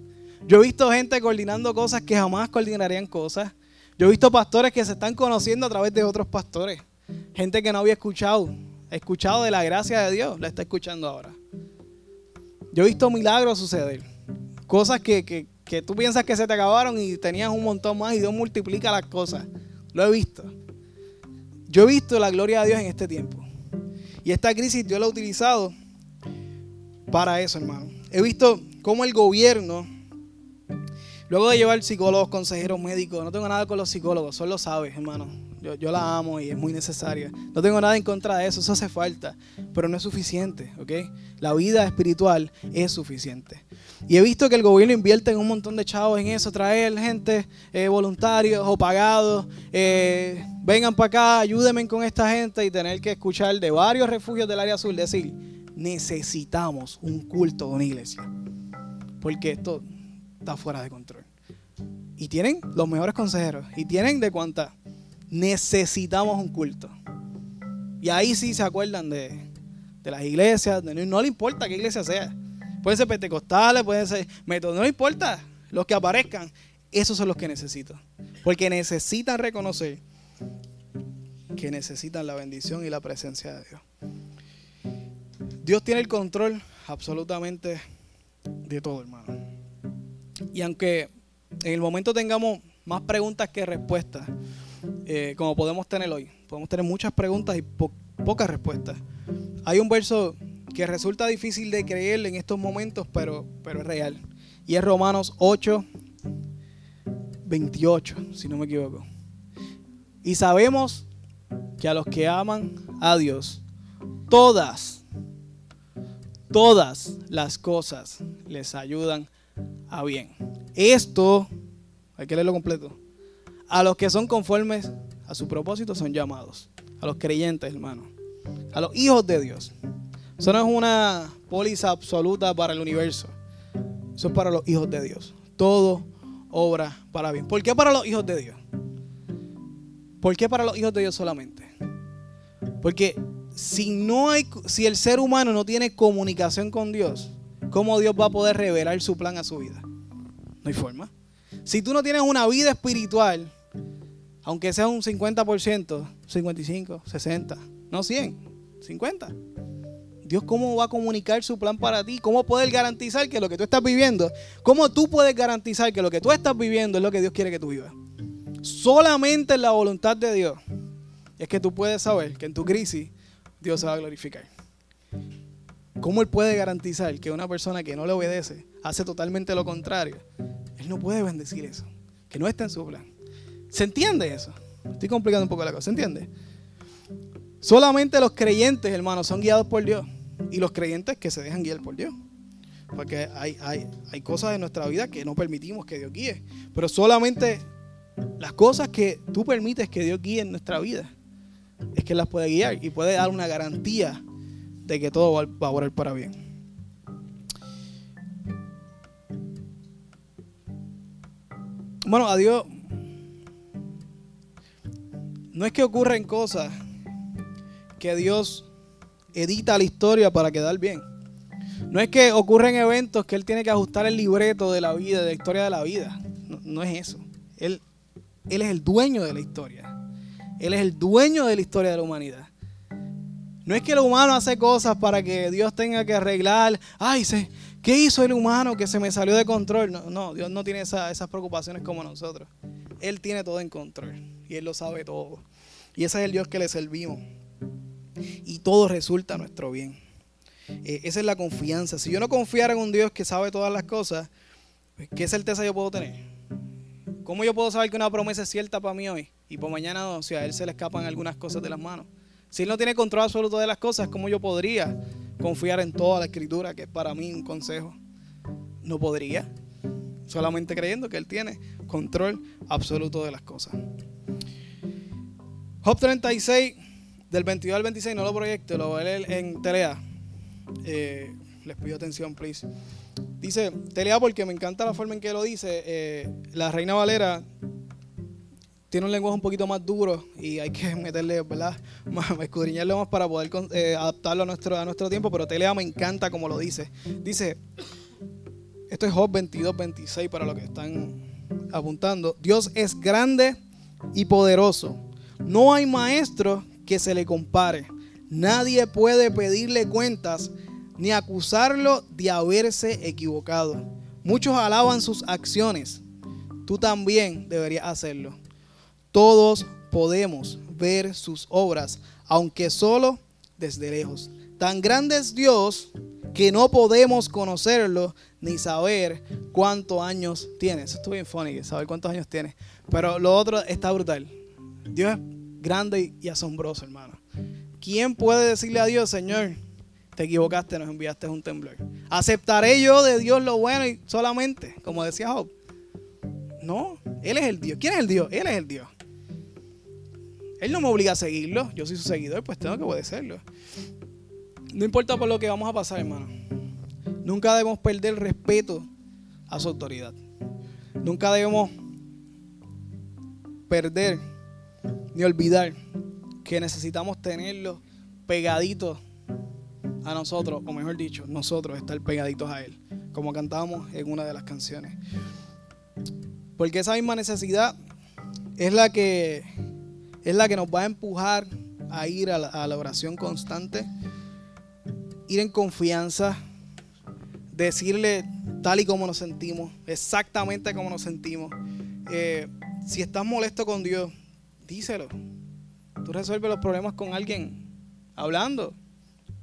Yo he visto gente coordinando cosas que jamás coordinarían cosas. Yo he visto pastores que se están conociendo a través de otros pastores. Gente que no había escuchado, escuchado de la gracia de Dios, la está escuchando ahora. Yo he visto milagros suceder. Cosas que, que tú piensas que se te acabaron y tenías un montón más y Dios multiplica las cosas. Lo he visto. Yo he visto la gloria de Dios en este tiempo. Y esta crisis Dios la ha utilizado para eso, hermano. He visto cómo el gobierno, luego de llevar psicólogos, consejeros médicos, no tengo nada con los psicólogos, solo lo sabes, hermano. Yo, la amo y es muy necesaria. No tengo nada en contra de eso, eso hace falta, pero no es suficiente, ¿ok? La vida espiritual es suficiente. Y he visto que el gobierno invierte en un montón de chavos en eso, traer gente, eh, voluntarios o pagados, eh, vengan para acá, ayúdenme con esta gente y tener que escuchar de varios refugios del área azul decir, necesitamos un culto de una iglesia, porque esto está fuera de control. Y tienen los mejores consejeros, y tienen de cuánta necesitamos un culto. Y ahí sí se acuerdan de, las iglesias, no, le importa qué iglesia sea. Pueden ser pentecostales, pueden ser métodos, no le importa los que aparezcan. Esos son los que necesitan. Porque necesitan reconocer que necesitan la bendición y la presencia de Dios. Dios tiene el control absolutamente de todo, hermano. Y aunque en el momento tengamos más preguntas que respuestas, eh, como podemos tener hoy. Podemos tener muchas preguntas y pocas respuestas. Hay un verso que resulta difícil de creer en estos momentos, pero, pero es real. Y es Romanos 8, 28, si no me equivoco. Y sabemos que a los que aman a Dios, todas, todas las cosas les ayudan a bien. Esto, hay que leerlo completo a los que son conformes a su propósito son llamados. A los creyentes, hermano. A los hijos de Dios. Eso no es una póliza absoluta para el universo. Eso es para los hijos de Dios. Todo obra para bien. ¿Por qué para los hijos de Dios? ¿Por qué para los hijos de Dios solamente? Porque si no hay, si el ser humano no tiene comunicación con Dios, ¿cómo Dios va a poder revelar su plan a su vida? No hay forma. Si tú no tienes una vida espiritual, aunque sea un 50%, 55, 60, no 100, 50. Dios cómo va a comunicar su plan para ti, cómo puede garantizar que lo que tú estás viviendo, cómo tú puedes garantizar que lo que tú estás viviendo es lo que Dios quiere que tú vivas. Solamente en la voluntad de Dios es que tú puedes saber que en tu crisis Dios se va a glorificar. ¿Cómo Él puede garantizar que una persona que no le obedece hace totalmente lo contrario? Él no puede bendecir eso, que no está en su plan. ¿Se entiende eso? Estoy complicando un poco la cosa, ¿se entiende? Solamente los creyentes, hermanos, son guiados por Dios. Y los creyentes que se dejan guiar por Dios. Porque hay, hay, hay cosas en nuestra vida que no permitimos que Dios guíe. Pero solamente las cosas que tú permites que Dios guíe en nuestra vida es que las puede guiar y puede dar una garantía de que todo va a orar para bien. Bueno, a Dios no es que ocurren cosas que Dios edita la historia para quedar bien. No es que ocurren eventos que Él tiene que ajustar el libreto de la vida, de la historia de la vida. No, no es eso. Él, él es el dueño de la historia. Él es el dueño de la historia de la humanidad. No es que el humano hace cosas para que Dios tenga que arreglar. Ay, ¿qué hizo el humano que se me salió de control? No, no Dios no tiene esas preocupaciones como nosotros. Él tiene todo en control y Él lo sabe todo. Y ese es el Dios que le servimos. Y todo resulta nuestro bien. Eh, esa es la confianza. Si yo no confiara en un Dios que sabe todas las cosas, pues, ¿qué certeza yo puedo tener? ¿Cómo yo puedo saber que una promesa es cierta para mí hoy y por mañana no? Si a Él se le escapan algunas cosas de las manos. Si Él no tiene control absoluto de las cosas, ¿cómo yo podría confiar en toda la escritura, que es para mí un consejo? No podría. Solamente creyendo que Él tiene control absoluto de las cosas. Job 36, del 22 al 26, no lo proyecto, lo voy a leer en Telea. Eh, les pido atención, please. Dice, Telea porque me encanta la forma en que lo dice. Eh, la Reina Valera tiene un lenguaje un poquito más duro y hay que (laughs) meterle, ¿verdad? (laughs) Escudriñarlo más para poder eh, adaptarlo a nuestro, a nuestro tiempo, pero Telea me encanta como lo dice. Dice, esto es Job 22, 26 para los que están apuntando. Dios es grande y poderoso. No hay maestro que se le compare. Nadie puede pedirle cuentas ni acusarlo de haberse equivocado. Muchos alaban sus acciones. Tú también deberías hacerlo. Todos podemos ver sus obras, aunque solo desde lejos. Tan grande es Dios que no podemos conocerlo ni saber cuántos años tiene. Eso estuvo bien funny, saber cuántos años tiene. Pero lo otro está brutal. Dios es grande y asombroso, hermano. ¿Quién puede decirle a Dios, Señor, te equivocaste, nos enviaste un temblor? ¿Aceptaré yo de Dios lo bueno y solamente, como decía Job? No, Él es el Dios. ¿Quién es el Dios? Él es el Dios. Él no me obliga a seguirlo. Yo soy su seguidor, pues tengo que obedecerlo. No importa por lo que vamos a pasar, hermano. Nunca debemos perder respeto a su autoridad. Nunca debemos perder ni olvidar que necesitamos tenerlo pegadito a nosotros, o mejor dicho, nosotros estar pegaditos a Él, como cantamos en una de las canciones. Porque esa misma necesidad es la que es la que nos va a empujar a ir a la, oración constante, ir en confianza, decirle tal y como nos sentimos, exactamente como nos sentimos. Eh, si estás molesto con Dios, díselo. Tú resuelves los problemas con alguien hablando.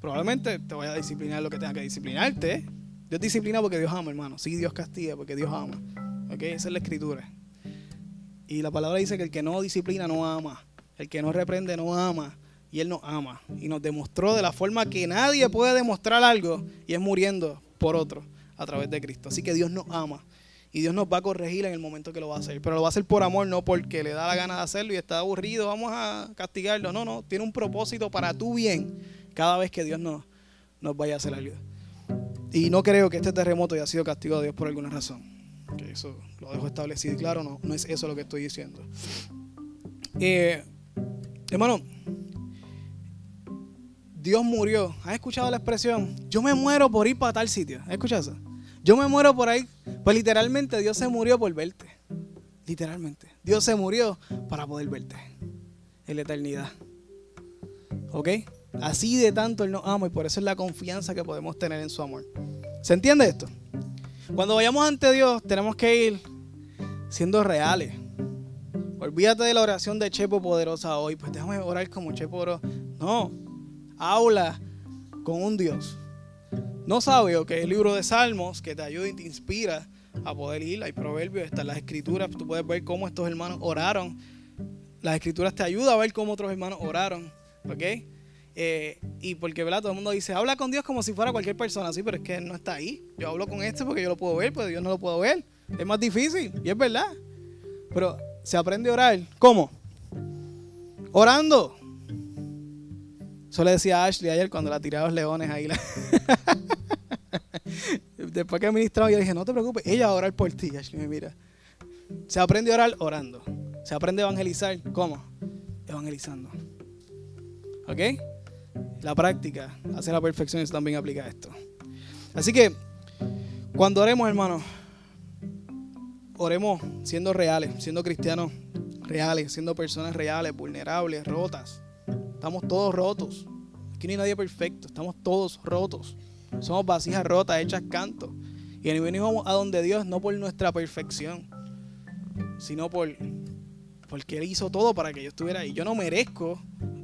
Probablemente te vaya a disciplinar lo que tenga que disciplinarte. Dios disciplina porque Dios ama, hermano. Sí, Dios castiga porque Dios ama. Esa es la escritura. Y la palabra dice que el que no disciplina no ama. El que no reprende no ama. Y Él nos ama. Y nos demostró de la forma que nadie puede demostrar algo. Y es muriendo por otro a través de Cristo. Así que Dios nos ama. Y Dios nos va a corregir en el momento que lo va a hacer. Pero lo va a hacer por amor, no porque le da la gana de hacerlo y está aburrido, vamos a castigarlo. No, no, tiene un propósito para tu bien cada vez que Dios nos, nos vaya a hacer algo. Y no creo que este terremoto haya sido castigo de Dios por alguna razón. Que eso lo dejo establecido y claro, no, no es eso lo que estoy diciendo. Eh, hermano, Dios murió. ¿Has escuchado la expresión? Yo me muero por ir para tal sitio. ¿Has escuchado eso? Yo me muero por ahí. Pues literalmente Dios se murió por verte. Literalmente. Dios se murió para poder verte en la eternidad. ¿Ok? Así de tanto Él nos ama y por eso es la confianza que podemos tener en su amor. ¿Se entiende esto? Cuando vayamos ante Dios tenemos que ir siendo reales. olvídate de la oración de Chepo poderosa hoy, pues déjame orar como Chepo oró. No, habla con un Dios. No sabes que el libro de Salmos que te ayuda y te inspira a poder ir. Hay proverbios, están las escrituras. Tú puedes ver cómo estos hermanos oraron. Las escrituras te ayudan a ver cómo otros hermanos oraron. ¿Ok? Eh, y porque ¿verdad? todo el mundo dice, habla con Dios como si fuera cualquier persona. Sí, pero es que no está ahí. Yo hablo con este porque yo lo puedo ver, pero Dios no lo puedo ver. Es más difícil. Y es verdad. Pero se aprende a orar. ¿Cómo? Orando. Eso le decía a Ashley ayer cuando la tiré a los leones ahí. (laughs) Después que ministraba, yo dije, no te preocupes, ella va a orar por ti. Ashley me mira. Se aprende a orar orando. Se aprende a evangelizar. ¿Cómo? Evangelizando. ¿Ok? La práctica hace la perfección eso también aplica esto. Así que, cuando oremos, hermanos, oremos siendo reales, siendo cristianos reales, siendo personas reales, vulnerables, rotas. Estamos todos rotos. Aquí no hay nadie perfecto, estamos todos rotos. Somos vasijas rotas, hechas canto. Y venimos a donde Dios no por nuestra perfección, sino por porque Él hizo todo para que yo estuviera ahí. Yo no merezco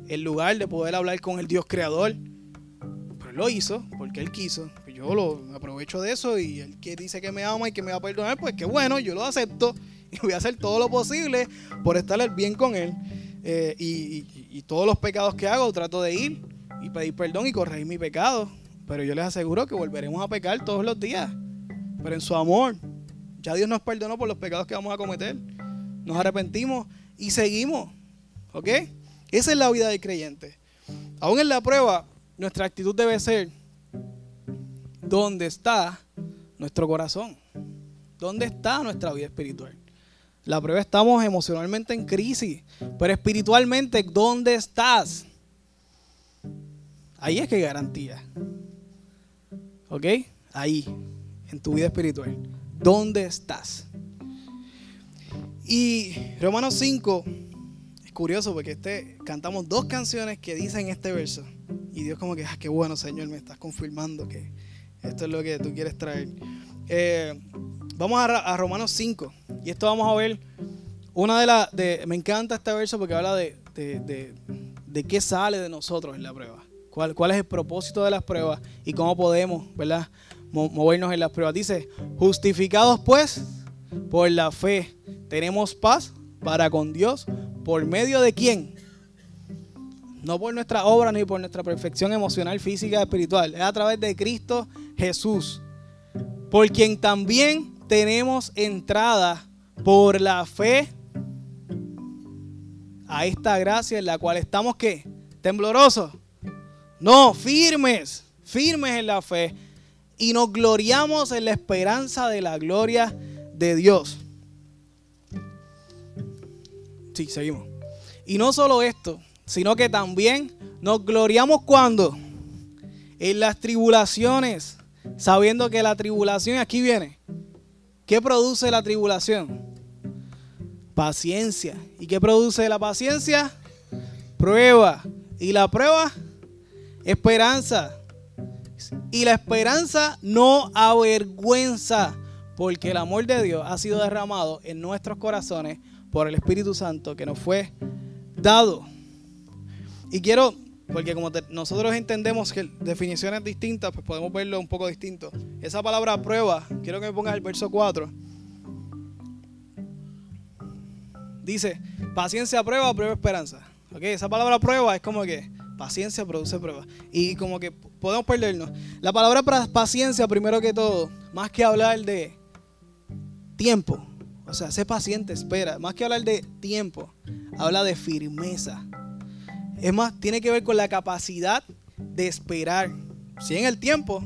el lugar de poder hablar con el Dios creador, pero lo hizo porque Él quiso. Yo lo aprovecho de eso y Él que dice que me ama y que me va a perdonar, pues qué bueno, yo lo acepto (laughs) y voy a hacer todo lo posible por estar bien con Él. Eh, y, todos los pecados que hago trato de ir y pedir perdón y corregir mi pecado. Pero yo les aseguro que volveremos a pecar todos los días. Pero en su amor, ya Dios nos perdonó por los pecados que vamos a cometer. Nos arrepentimos y seguimos. ¿Ok? Esa es la vida del creyente. Aún en la prueba, nuestra actitud debe ser, ¿dónde está nuestro corazón? ¿Dónde está nuestra vida espiritual? La prueba estamos emocionalmente en crisis, pero espiritualmente, ¿dónde estás? Ahí es que hay garantía. ¿Ok? Ahí, en tu vida espiritual. ¿Dónde estás? Y Romanos 5, es curioso porque este, cantamos dos canciones que dicen este verso. Y Dios como que, ah, qué bueno Señor, me estás confirmando que esto es lo que tú quieres traer. Eh, vamos a, Romanos 5. Y esto vamos a ver una de las... Me encanta este verso porque habla de, de, qué sale de nosotros en la prueba. Cuál, cuál es el propósito de las pruebas y cómo podemos, ¿verdad? Movernos en las pruebas. Dice, justificados pues por la fe, tenemos paz para con Dios. ¿Por medio de quién? No por nuestra obra ni por nuestra perfección emocional, física, espiritual. Es a través de Cristo Jesús. Por quien también tenemos entrada por la fe a esta gracia en la cual estamos qué? Temblorosos. No, firmes, firmes en la fe. Y nos gloriamos en la esperanza de la gloria de Dios. Sí, seguimos. Y no solo esto, sino que también nos gloriamos cuando en las tribulaciones, sabiendo que la tribulación aquí viene, ¿Qué produce la tribulación? Paciencia. ¿Y qué produce la paciencia? Prueba. ¿Y la prueba? Esperanza. Y la esperanza no avergüenza, porque el amor de Dios ha sido derramado en nuestros corazones por el Espíritu Santo que nos fue dado. Y quiero porque como nosotros entendemos que definiciones distintas, pues podemos verlo un poco distinto. Esa palabra prueba, quiero que me pongas el verso 4. Dice, paciencia prueba, prueba esperanza. ¿Okay? Esa palabra prueba es como que paciencia produce prueba. Y como que podemos perdernos. La palabra paciencia, primero que todo, más que hablar de tiempo, o sea, sé paciente, espera, más que hablar de tiempo, habla de firmeza. Es más, tiene que ver con la capacidad de esperar. Sí en el tiempo,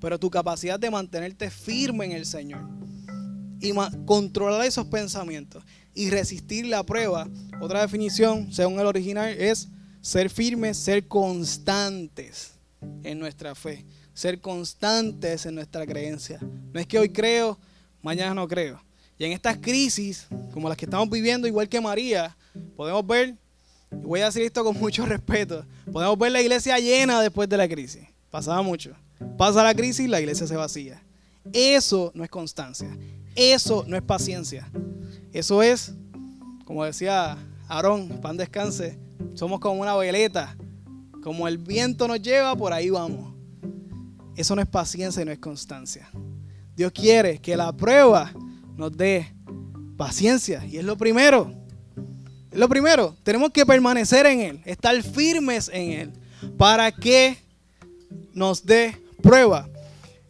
pero tu capacidad de mantenerte firme en el Señor. Y controlar esos pensamientos y resistir la prueba. Otra definición, según el original, es ser firmes, ser constantes en nuestra fe. Ser constantes en nuestra creencia. No es que hoy creo, mañana no creo. Y en estas crisis, como las que estamos viviendo, igual que María, podemos ver y voy a decir esto con (laughs) mucho respeto. Podemos ver la iglesia llena después de la crisis. Pasaba mucho. Pasa la crisis, la iglesia se vacía. Eso no es constancia. Eso no es paciencia. Eso es como decía Aarón, pan descanse, somos como una veleta. Como el viento nos lleva, por ahí vamos. Eso no es paciencia y no es constancia. Dios quiere que la prueba nos dé paciencia. Y es lo primero. Es lo primero. Tenemos que permanecer en Él, estar firmes en Él, para que nos dé prueba.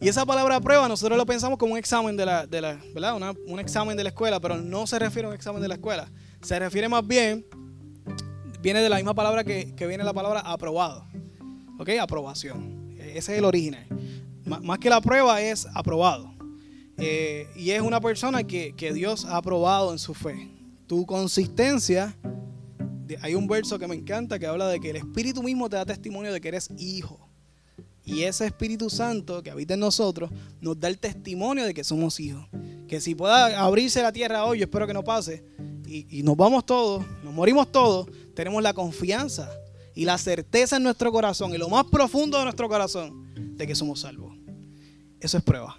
Y esa palabra prueba nosotros lo pensamos como un examen de la, de la ¿verdad? un examen de la escuela, pero no se refiere a un examen de la escuela. Se refiere más bien, viene de la misma palabra que, viene la palabra aprobado. ¿Ok? Aprobación. Ese es el original. más que la prueba es aprobado. Eh, y es una persona que, Dios ha aprobado en su fe. Tu consistencia, hay un verso que me encanta que habla de que el Espíritu mismo te da testimonio de que eres hijo. Y ese Espíritu Santo que habita en nosotros nos da el testimonio de que somos hijos. Que si pueda abrirse la tierra hoy, yo espero que no pase, y, y nos vamos todos, nos morimos todos, tenemos la confianza y la certeza en nuestro corazón, y lo más profundo de nuestro corazón, de que somos salvos. Eso es prueba.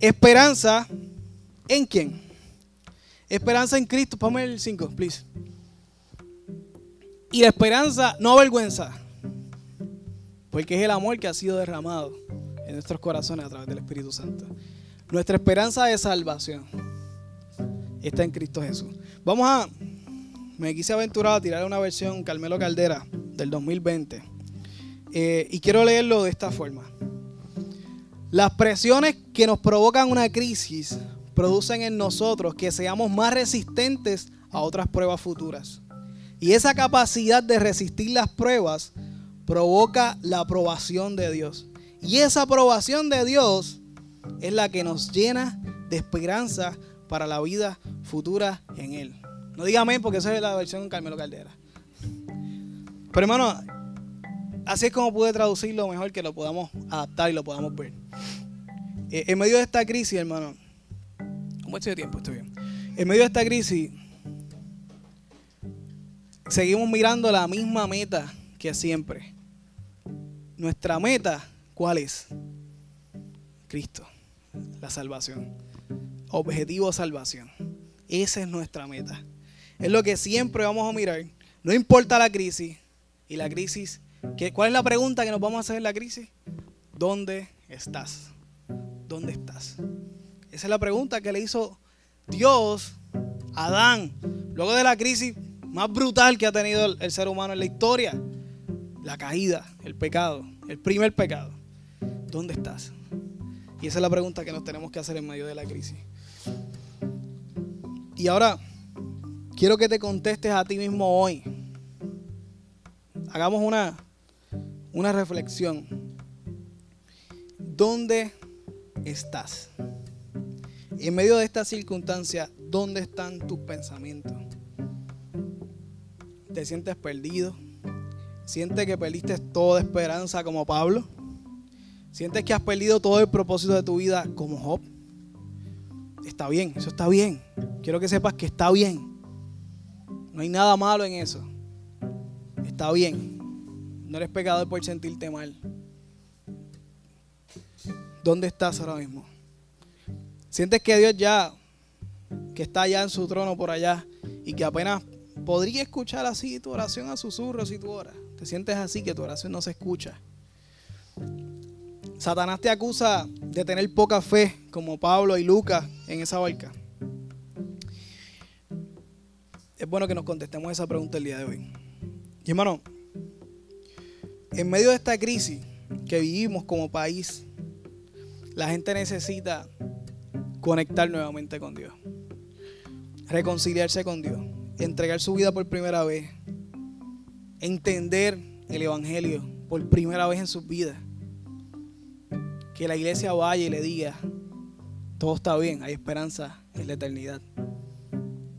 Esperanza en quién? Esperanza en Cristo. Ponme el 5, please. Y la esperanza no avergüenza. Porque es el amor que ha sido derramado en nuestros corazones a través del Espíritu Santo. Nuestra esperanza de salvación está en Cristo Jesús. Vamos a. Me quise aventurar a tirar una versión Carmelo Caldera del 2020. Eh, y quiero leerlo de esta forma. Las presiones que nos provocan una crisis producen en nosotros que seamos más resistentes a otras pruebas futuras. Y esa capacidad de resistir las pruebas provoca la aprobación de Dios. Y esa aprobación de Dios es la que nos llena de esperanza para la vida futura en Él. No dígame porque esa es la versión de Carmelo Caldera. Pero hermano, así es como pude traducirlo mejor que lo podamos adaptar y lo podamos ver. Eh, en medio de esta crisis, hermano, ¿cómo estoy de tiempo? Estoy bien. En medio de esta crisis, seguimos mirando la misma meta que siempre. Nuestra meta, ¿cuál es? Cristo, la salvación. Objetivo salvación. Esa es nuestra meta. Es lo que siempre vamos a mirar. No importa la crisis. Y la crisis, ¿cuál es la pregunta que nos vamos a hacer en la crisis? ¿Dónde estás? ¿dónde estás? Esa es la pregunta que le hizo Dios a Adán, luego de la crisis más brutal que ha tenido el, ser humano en la historia, la caída, el pecado, el primer pecado. ¿Dónde estás? Y esa es la pregunta que nos tenemos que hacer en medio de la crisis. Y ahora, quiero que te contestes a ti mismo hoy. Hagamos una, una reflexión. ¿Dónde estás? En medio de esta circunstancia, ¿dónde están tus pensamientos? ¿Te sientes perdido? ¿Sientes que perdiste toda esperanza como Pablo? ¿Sientes que has perdido todo el propósito de tu vida como Job? Está bien, eso está bien. Quiero que sepas que está bien. No hay nada malo en eso. Está bien. No eres pecador por sentirte mal. ¿Dónde estás ahora mismo? ¿Sientes que Dios ya, que está allá en su trono por allá y que apenas podría escuchar así tu oración a susurros si tú oras? ¿Te sientes así que tu oración no se escucha? Satanás te acusa de tener poca fe, como Pablo y Lucas en esa barca. Es bueno que nos contestemos esa pregunta el día de hoy. Y hermano, en medio de esta crisis que vivimos como país, la gente necesita conectar nuevamente con Dios, reconciliarse con Dios, entregar su vida por primera vez, entender el Evangelio por primera vez en sus vidas. Que la iglesia vaya y le diga, todo está bien, hay esperanza en la eternidad.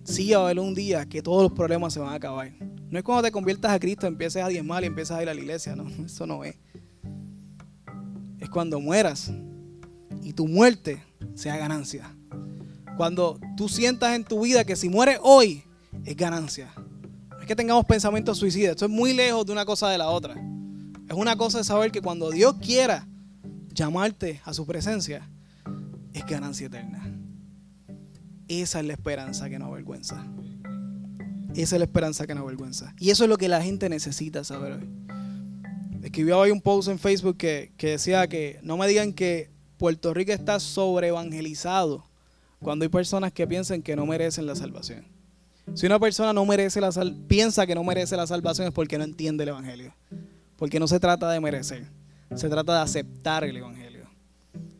Sí va a haber un día que todos los problemas se van a acabar. No es cuando te conviertas a Cristo, empieces a diezmar y empiezas a ir a la iglesia, no, (laughs) eso no es. Es cuando mueras y tu muerte sea ganancia. Cuando tú sientas en tu vida que si mueres hoy es ganancia. No es que tengamos pensamientos suicidas. Esto es muy lejos de una cosa de la otra. Es una cosa de saber que cuando Dios quiera llamarte a su presencia, es ganancia eterna. Esa es la esperanza que no avergüenza. Esa es la esperanza que no avergüenza. Y eso es lo que la gente necesita saber hoy. Escribió hoy un post en Facebook que, que decía que no me digan que Puerto Rico está sobre evangelizado cuando hay personas que piensan que no merecen la salvación. Si una persona no merece la sal piensa que no merece la salvación es porque no entiende el evangelio. Porque no se trata de merecer, se trata de aceptar el evangelio.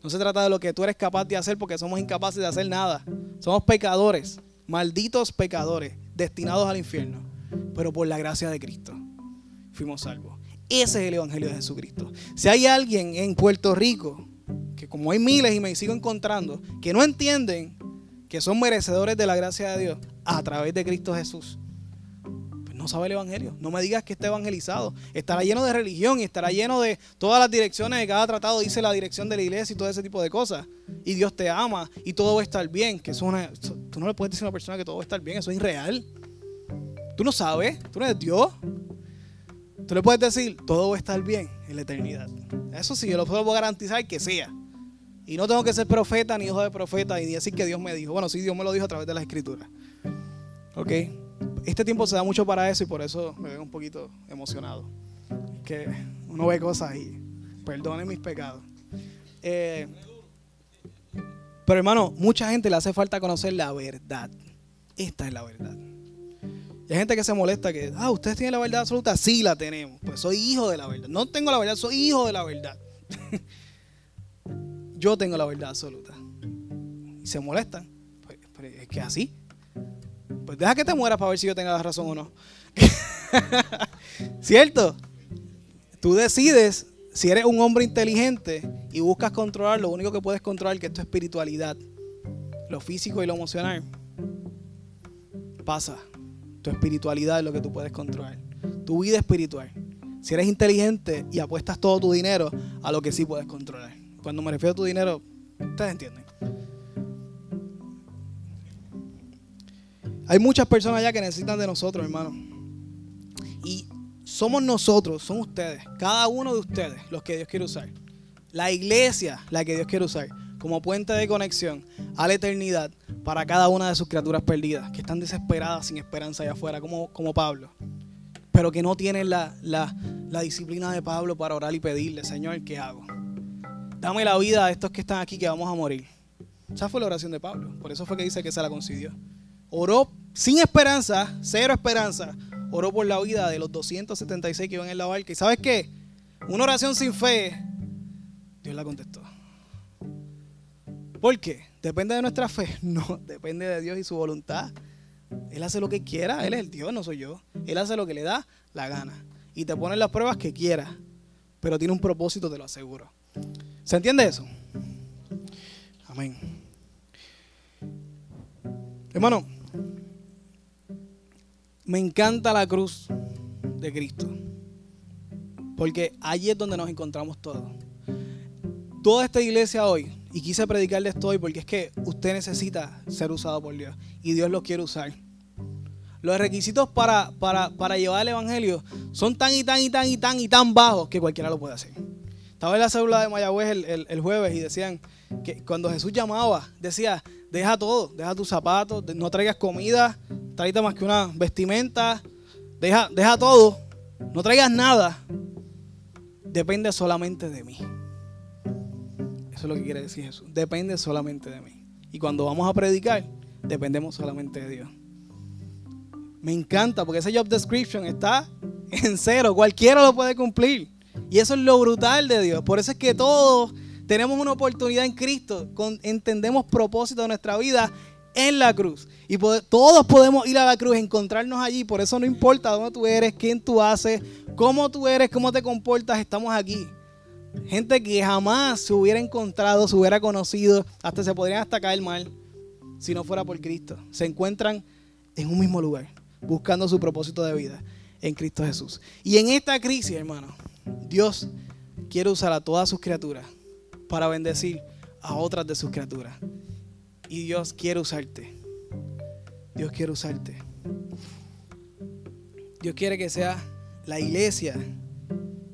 No se trata de lo que tú eres capaz de hacer porque somos incapaces de hacer nada. Somos pecadores, malditos pecadores, destinados al infierno. Pero por la gracia de Cristo fuimos salvos. Ese es el evangelio de Jesucristo. Si hay alguien en Puerto Rico que como hay miles y me sigo encontrando, que no entienden que son merecedores de la gracia de Dios a través de Cristo Jesús, no sabe el Evangelio. No me digas que está evangelizado. Estará lleno de religión y estará lleno de todas las direcciones de cada tratado, dice la dirección de la iglesia y todo ese tipo de cosas. Y Dios te ama y todo va a estar bien. Que eso una, tú no le puedes decir a una persona que todo va a estar bien, eso es irreal. Tú no sabes, tú no eres Dios. Tú le puedes decir, todo va a estar bien en la eternidad. Eso sí, yo lo puedo garantizar que sea. Y no tengo que ser profeta ni hijo de profeta y decir que Dios me dijo. Bueno, sí, Dios me lo dijo a través de las escrituras. Ok. Este tiempo se da mucho para eso y por eso me veo un poquito emocionado. Que uno ve cosas y perdone mis pecados. Eh, pero hermano, mucha gente le hace falta conocer la verdad. Esta es la verdad. Y hay gente que se molesta que, ah, ustedes tienen la verdad absoluta. Sí, la tenemos. Pues soy hijo de la verdad. No tengo la verdad, soy hijo de la verdad. (laughs) Yo tengo la verdad absoluta. Y se molestan. Pues, pues, es que así. Pues deja que te mueras para ver si yo tengo la razón o no. (laughs) ¿Cierto? Tú decides si eres un hombre inteligente y buscas controlar, lo único que puedes controlar que es tu espiritualidad, lo físico y lo emocional. Pasa. Tu espiritualidad es lo que tú puedes controlar. Tu vida espiritual. Si eres inteligente y apuestas todo tu dinero a lo que sí puedes controlar. Cuando me refiero a tu dinero, ustedes entienden. Hay muchas personas ya que necesitan de nosotros, hermano. Y somos nosotros, son ustedes, cada uno de ustedes los que Dios quiere usar. La iglesia la que Dios quiere usar como puente de conexión a la eternidad para cada una de sus criaturas perdidas, que están desesperadas sin esperanza allá afuera, como, como Pablo, pero que no tienen la, la, la disciplina de Pablo para orar y pedirle, Señor, ¿qué hago? Dame la vida a estos que están aquí que vamos a morir. Esa fue la oración de Pablo, por eso fue que dice que se la concedió. Oró sin esperanza, cero esperanza, oró por la vida de los 276 que iban en la barca. ¿Y sabes qué? Una oración sin fe, Dios la contestó. ¿Por qué? ¿Depende de nuestra fe? (laughs) No, depende de Dios y su voluntad. Él hace lo que quiera, Él es el Dios, no soy yo. Él hace lo que le da la gana. Y te pone las pruebas que quiera. Pero tiene un propósito, te lo aseguro. ¿Se entiende eso? Amén. Hermano, me encanta la cruz de Cristo. Porque allí es donde nos encontramos todos. Toda esta iglesia hoy y quise predicarle esto hoy porque es que usted necesita ser usado por Dios y Dios lo quiere usar. Los requisitos para, para, llevar el Evangelio son tan y tan y tan y tan y tan bajos que cualquiera lo puede hacer. Estaba en la célula de Mayagüez el, el, jueves y decían que cuando Jesús llamaba, decía, deja todo, deja tus zapatos, no traigas comida, tráete más que una vestimenta, deja, deja todo, no traigas nada, depende solamente de mí. Eso es lo que quiere decir Jesús. Depende solamente de mí. Y cuando vamos a predicar, dependemos solamente de Dios. Me encanta porque ese job description está en cero. Cualquiera lo puede cumplir. Y eso es lo brutal de Dios. Por eso es que todos tenemos una oportunidad en Cristo. entendemos propósito de nuestra vida en la cruz. Y todos podemos ir a la cruz, encontrarnos allí. Por eso no importa dónde tú eres, quién tú haces, cómo tú eres, cómo te comportas, estamos aquí. Gente que jamás se hubiera encontrado, se hubiera conocido, hasta se podrían hasta caer mal si no fuera por Cristo. Se encuentran en un mismo lugar, buscando su propósito de vida en Cristo Jesús. Y en esta crisis, hermano, Dios quiere usar a todas sus criaturas para bendecir a otras de sus criaturas. Y Dios quiere usarte. Dios quiere usarte. Dios quiere que sea la iglesia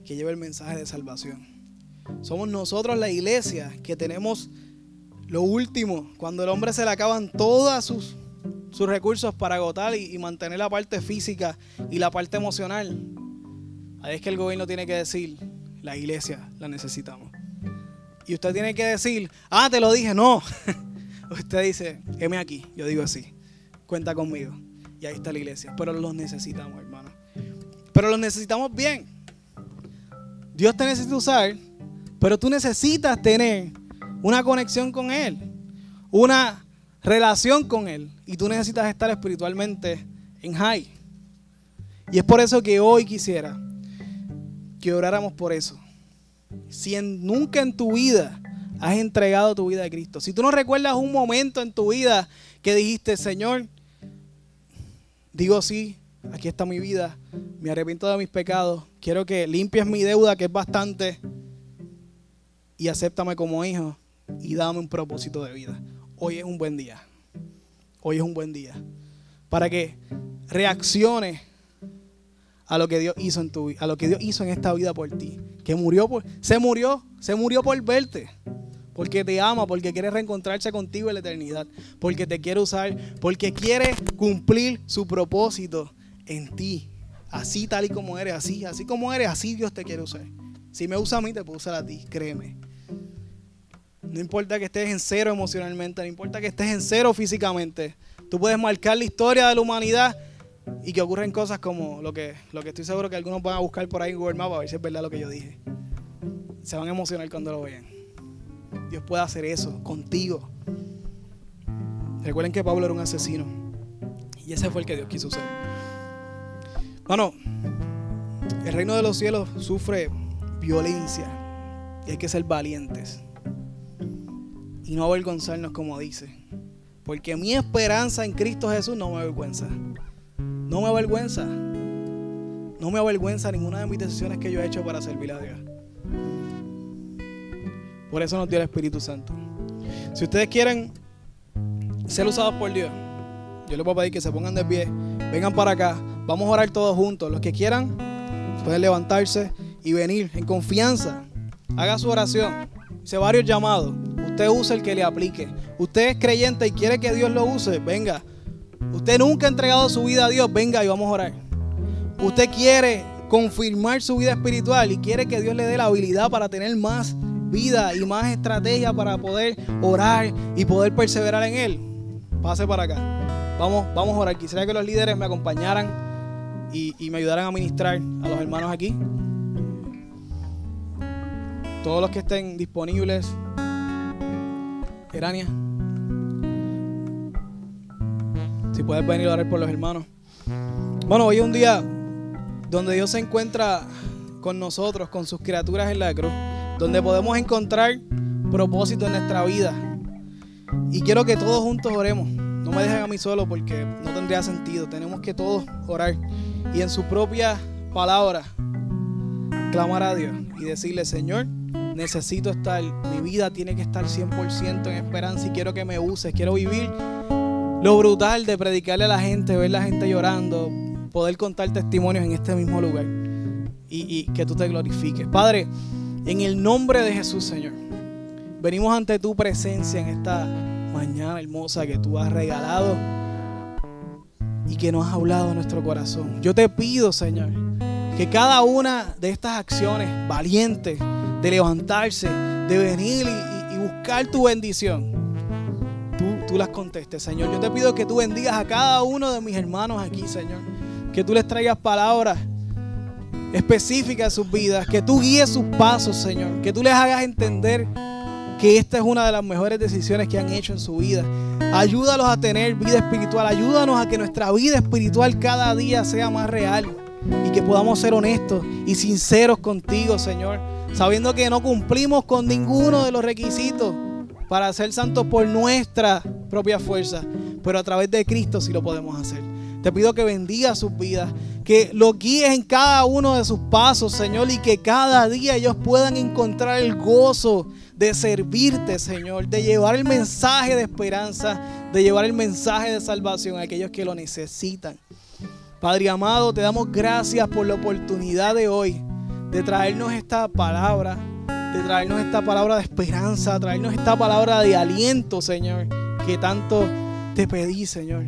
que lleve el mensaje de salvación. Somos nosotros la iglesia que tenemos lo último, cuando el hombre se le acaban todas sus sus recursos para agotar y mantener la parte física y la parte emocional, ahí es que el gobierno tiene que decir, la iglesia la necesitamos. Y usted tiene que decir, ah, te lo dije, no. (laughs) usted dice, heme aquí, yo digo así, cuenta conmigo. Y ahí está la iglesia. Pero los necesitamos, hermano. Pero los necesitamos bien. Dios te necesita usar, pero tú necesitas tener una conexión con Él, una relación con Él. Y tú necesitas estar espiritualmente en high. Y es por eso que hoy quisiera que oráramos por eso. Si nunca en tu vida has entregado tu vida a Cristo, si tú no recuerdas un momento en tu vida que dijiste, Señor, digo sí, aquí está mi vida, me arrepiento de mis pecados, quiero que limpies mi deuda, que es bastante, y acéptame como hijo y dame un propósito de vida. Hoy es un buen día. Hoy es un buen día. Para que reacciones a lo que Dios hizo en tu a lo que Dios hizo en esta vida por ti, que murió por se murió, se murió por verte. Porque te ama, porque quiere reencontrarse contigo en la eternidad, porque te quiere usar, porque quiere cumplir su propósito en ti. Así tal y como eres, así, así como eres, así Dios te quiere usar. Si me usa a mí, te puede usar a ti, créeme. No importa que estés en cero emocionalmente, no importa que estés en cero físicamente. Tú puedes marcar la historia de la humanidad y que ocurren cosas como lo que, lo que estoy seguro que algunos van a buscar por ahí en Google Maps a ver si es verdad lo que yo dije. Se van a emocionar cuando lo vean. Dios puede hacer eso contigo. Recuerden que Pablo era un asesino y ese fue el que Dios quiso usar. Bueno, el reino de los cielos sufre violencia y hay que ser valientes y no avergonzarnos como dice. Porque mi esperanza en Cristo Jesús no me avergüenza. No me avergüenza. No me avergüenza ninguna de mis decisiones que yo he hecho para servir a Dios. Por eso nos dio el Espíritu Santo. Si ustedes quieren ser usados por Dios, yo les voy a pedir que se pongan de pie, vengan para acá, vamos a orar todos juntos. Los que quieran pueden levantarse y venir en confianza. Haga su oración. Hice varios llamados. Usted usa el que le aplique. Usted es creyente y quiere que Dios lo use. Venga. Usted nunca ha entregado su vida a Dios. Venga y vamos a orar. Usted quiere confirmar su vida espiritual y quiere que Dios le dé la habilidad para tener más vida y más estrategia para poder orar y poder perseverar en Él. Pase para acá. Vamos, vamos a orar. Quisiera que los líderes me acompañaran y, me ayudaran a ministrar a los hermanos aquí. Todos los que estén disponibles. Erania. Si puedes venir a orar por los hermanos. Bueno, hoy es un día donde Dios se encuentra con nosotros, con sus criaturas en la cruz, donde podemos encontrar propósito en nuestra vida. Y quiero que todos juntos oremos. No me dejen a mí solo porque no tendría sentido. Tenemos que todos orar y en su propia palabra clamar a Dios y decirle, Señor, necesito estar, mi vida tiene que estar 100% en esperanza y quiero que me uses, quiero vivir lo brutal de predicarle a la gente, ver la gente llorando, poder contar testimonios en este mismo lugar y, que tú te glorifiques. Padre, en el nombre de Jesús, Señor, venimos ante tu presencia en esta mañana hermosa que tú has regalado y que nos has hablado en nuestro corazón. Yo te pido, Señor, que cada una de estas acciones valientes de levantarse, de venir y buscar tu bendición, tú, las contestes, Señor. Yo te pido que tú bendigas a cada uno de mis hermanos aquí, Señor. Que tú les traigas palabras específicas a sus vidas, que tú guíes sus pasos, Señor. Que tú les hagas entender que esta es una de las mejores decisiones que han hecho en su vida. Ayúdalos a tener vida espiritual. Ayúdanos a que nuestra vida espiritual cada día sea más real y que podamos ser honestos y sinceros contigo, Señor, sabiendo que no cumplimos con ninguno de los requisitos para ser santos por nuestra propia fuerza, pero a través de Cristo sí lo podemos hacer. Te pido que bendiga sus vidas, que lo guíes en cada uno de sus pasos, Señor, y que cada día ellos puedan encontrar el gozo de servirte, Señor, de llevar el mensaje de esperanza, de llevar el mensaje de salvación a aquellos que lo necesitan. Padre amado, te damos gracias por la oportunidad de hoy de traernos esta palabra, de traernos esta palabra de esperanza, traernos esta palabra de aliento, Señor, que tanto te pedí, Señor.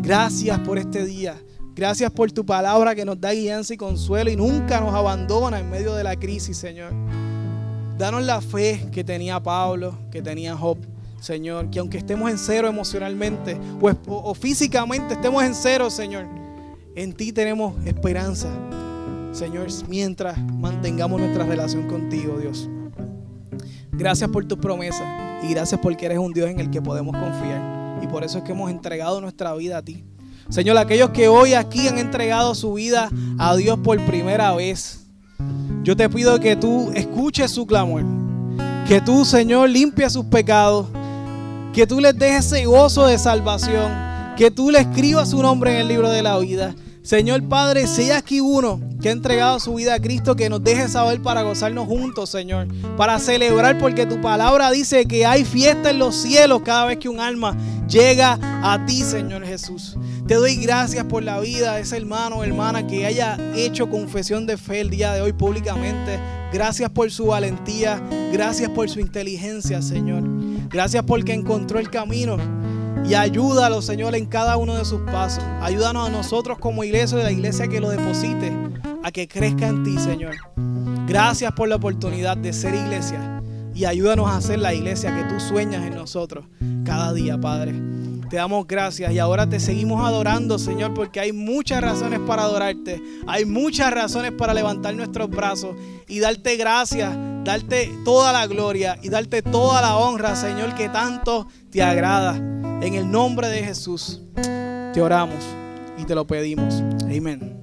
Gracias por este día. Gracias por tu palabra que nos da guianza y consuelo y nunca nos abandona en medio de la crisis, Señor. Danos la fe que tenía Pablo, que tenía Job, Señor. Que aunque estemos en cero emocionalmente pues, o, o físicamente estemos en cero, Señor, en ti tenemos esperanza, Señor, mientras mantengamos nuestra relación contigo, Dios. Gracias por tus promesas y gracias porque eres un Dios en el que podemos confiar. Y por eso es que hemos entregado nuestra vida a ti. Señor, aquellos que hoy aquí han entregado su vida a Dios por primera vez, yo te pido que tú escuches su clamor, que tú, Señor, limpies sus pecados, que tú les des ese gozo de salvación, que tú le escribas su nombre en el libro de la vida. Señor Padre, si hay aquí uno que ha entregado su vida a Cristo, que nos deje saber para gozarnos juntos, Señor, para celebrar, porque tu palabra dice que hay fiesta en los cielos cada vez que un alma llega a ti, Señor Jesús. Te doy gracias por la vida de ese hermano o hermana que haya hecho confesión de fe el día de hoy públicamente. Gracias por su valentía, gracias por su inteligencia, Señor. Gracias porque encontró el camino y ayúdalo, Señor, en cada uno de sus pasos. Ayúdanos a nosotros como iglesia, de la iglesia que lo deposite, a que crezca en ti, Señor. Gracias por la oportunidad de ser iglesia y ayúdanos a ser la iglesia que tú sueñas en nosotros cada día, Padre. Te damos gracias y ahora te seguimos adorando, Señor, porque hay muchas razones para adorarte. Hay muchas razones para levantar nuestros brazos y darte gracias, darte toda la gloria y darte toda la honra, Señor, que tanto te agrada. En el nombre de Jesús te oramos y te lo pedimos. Amén.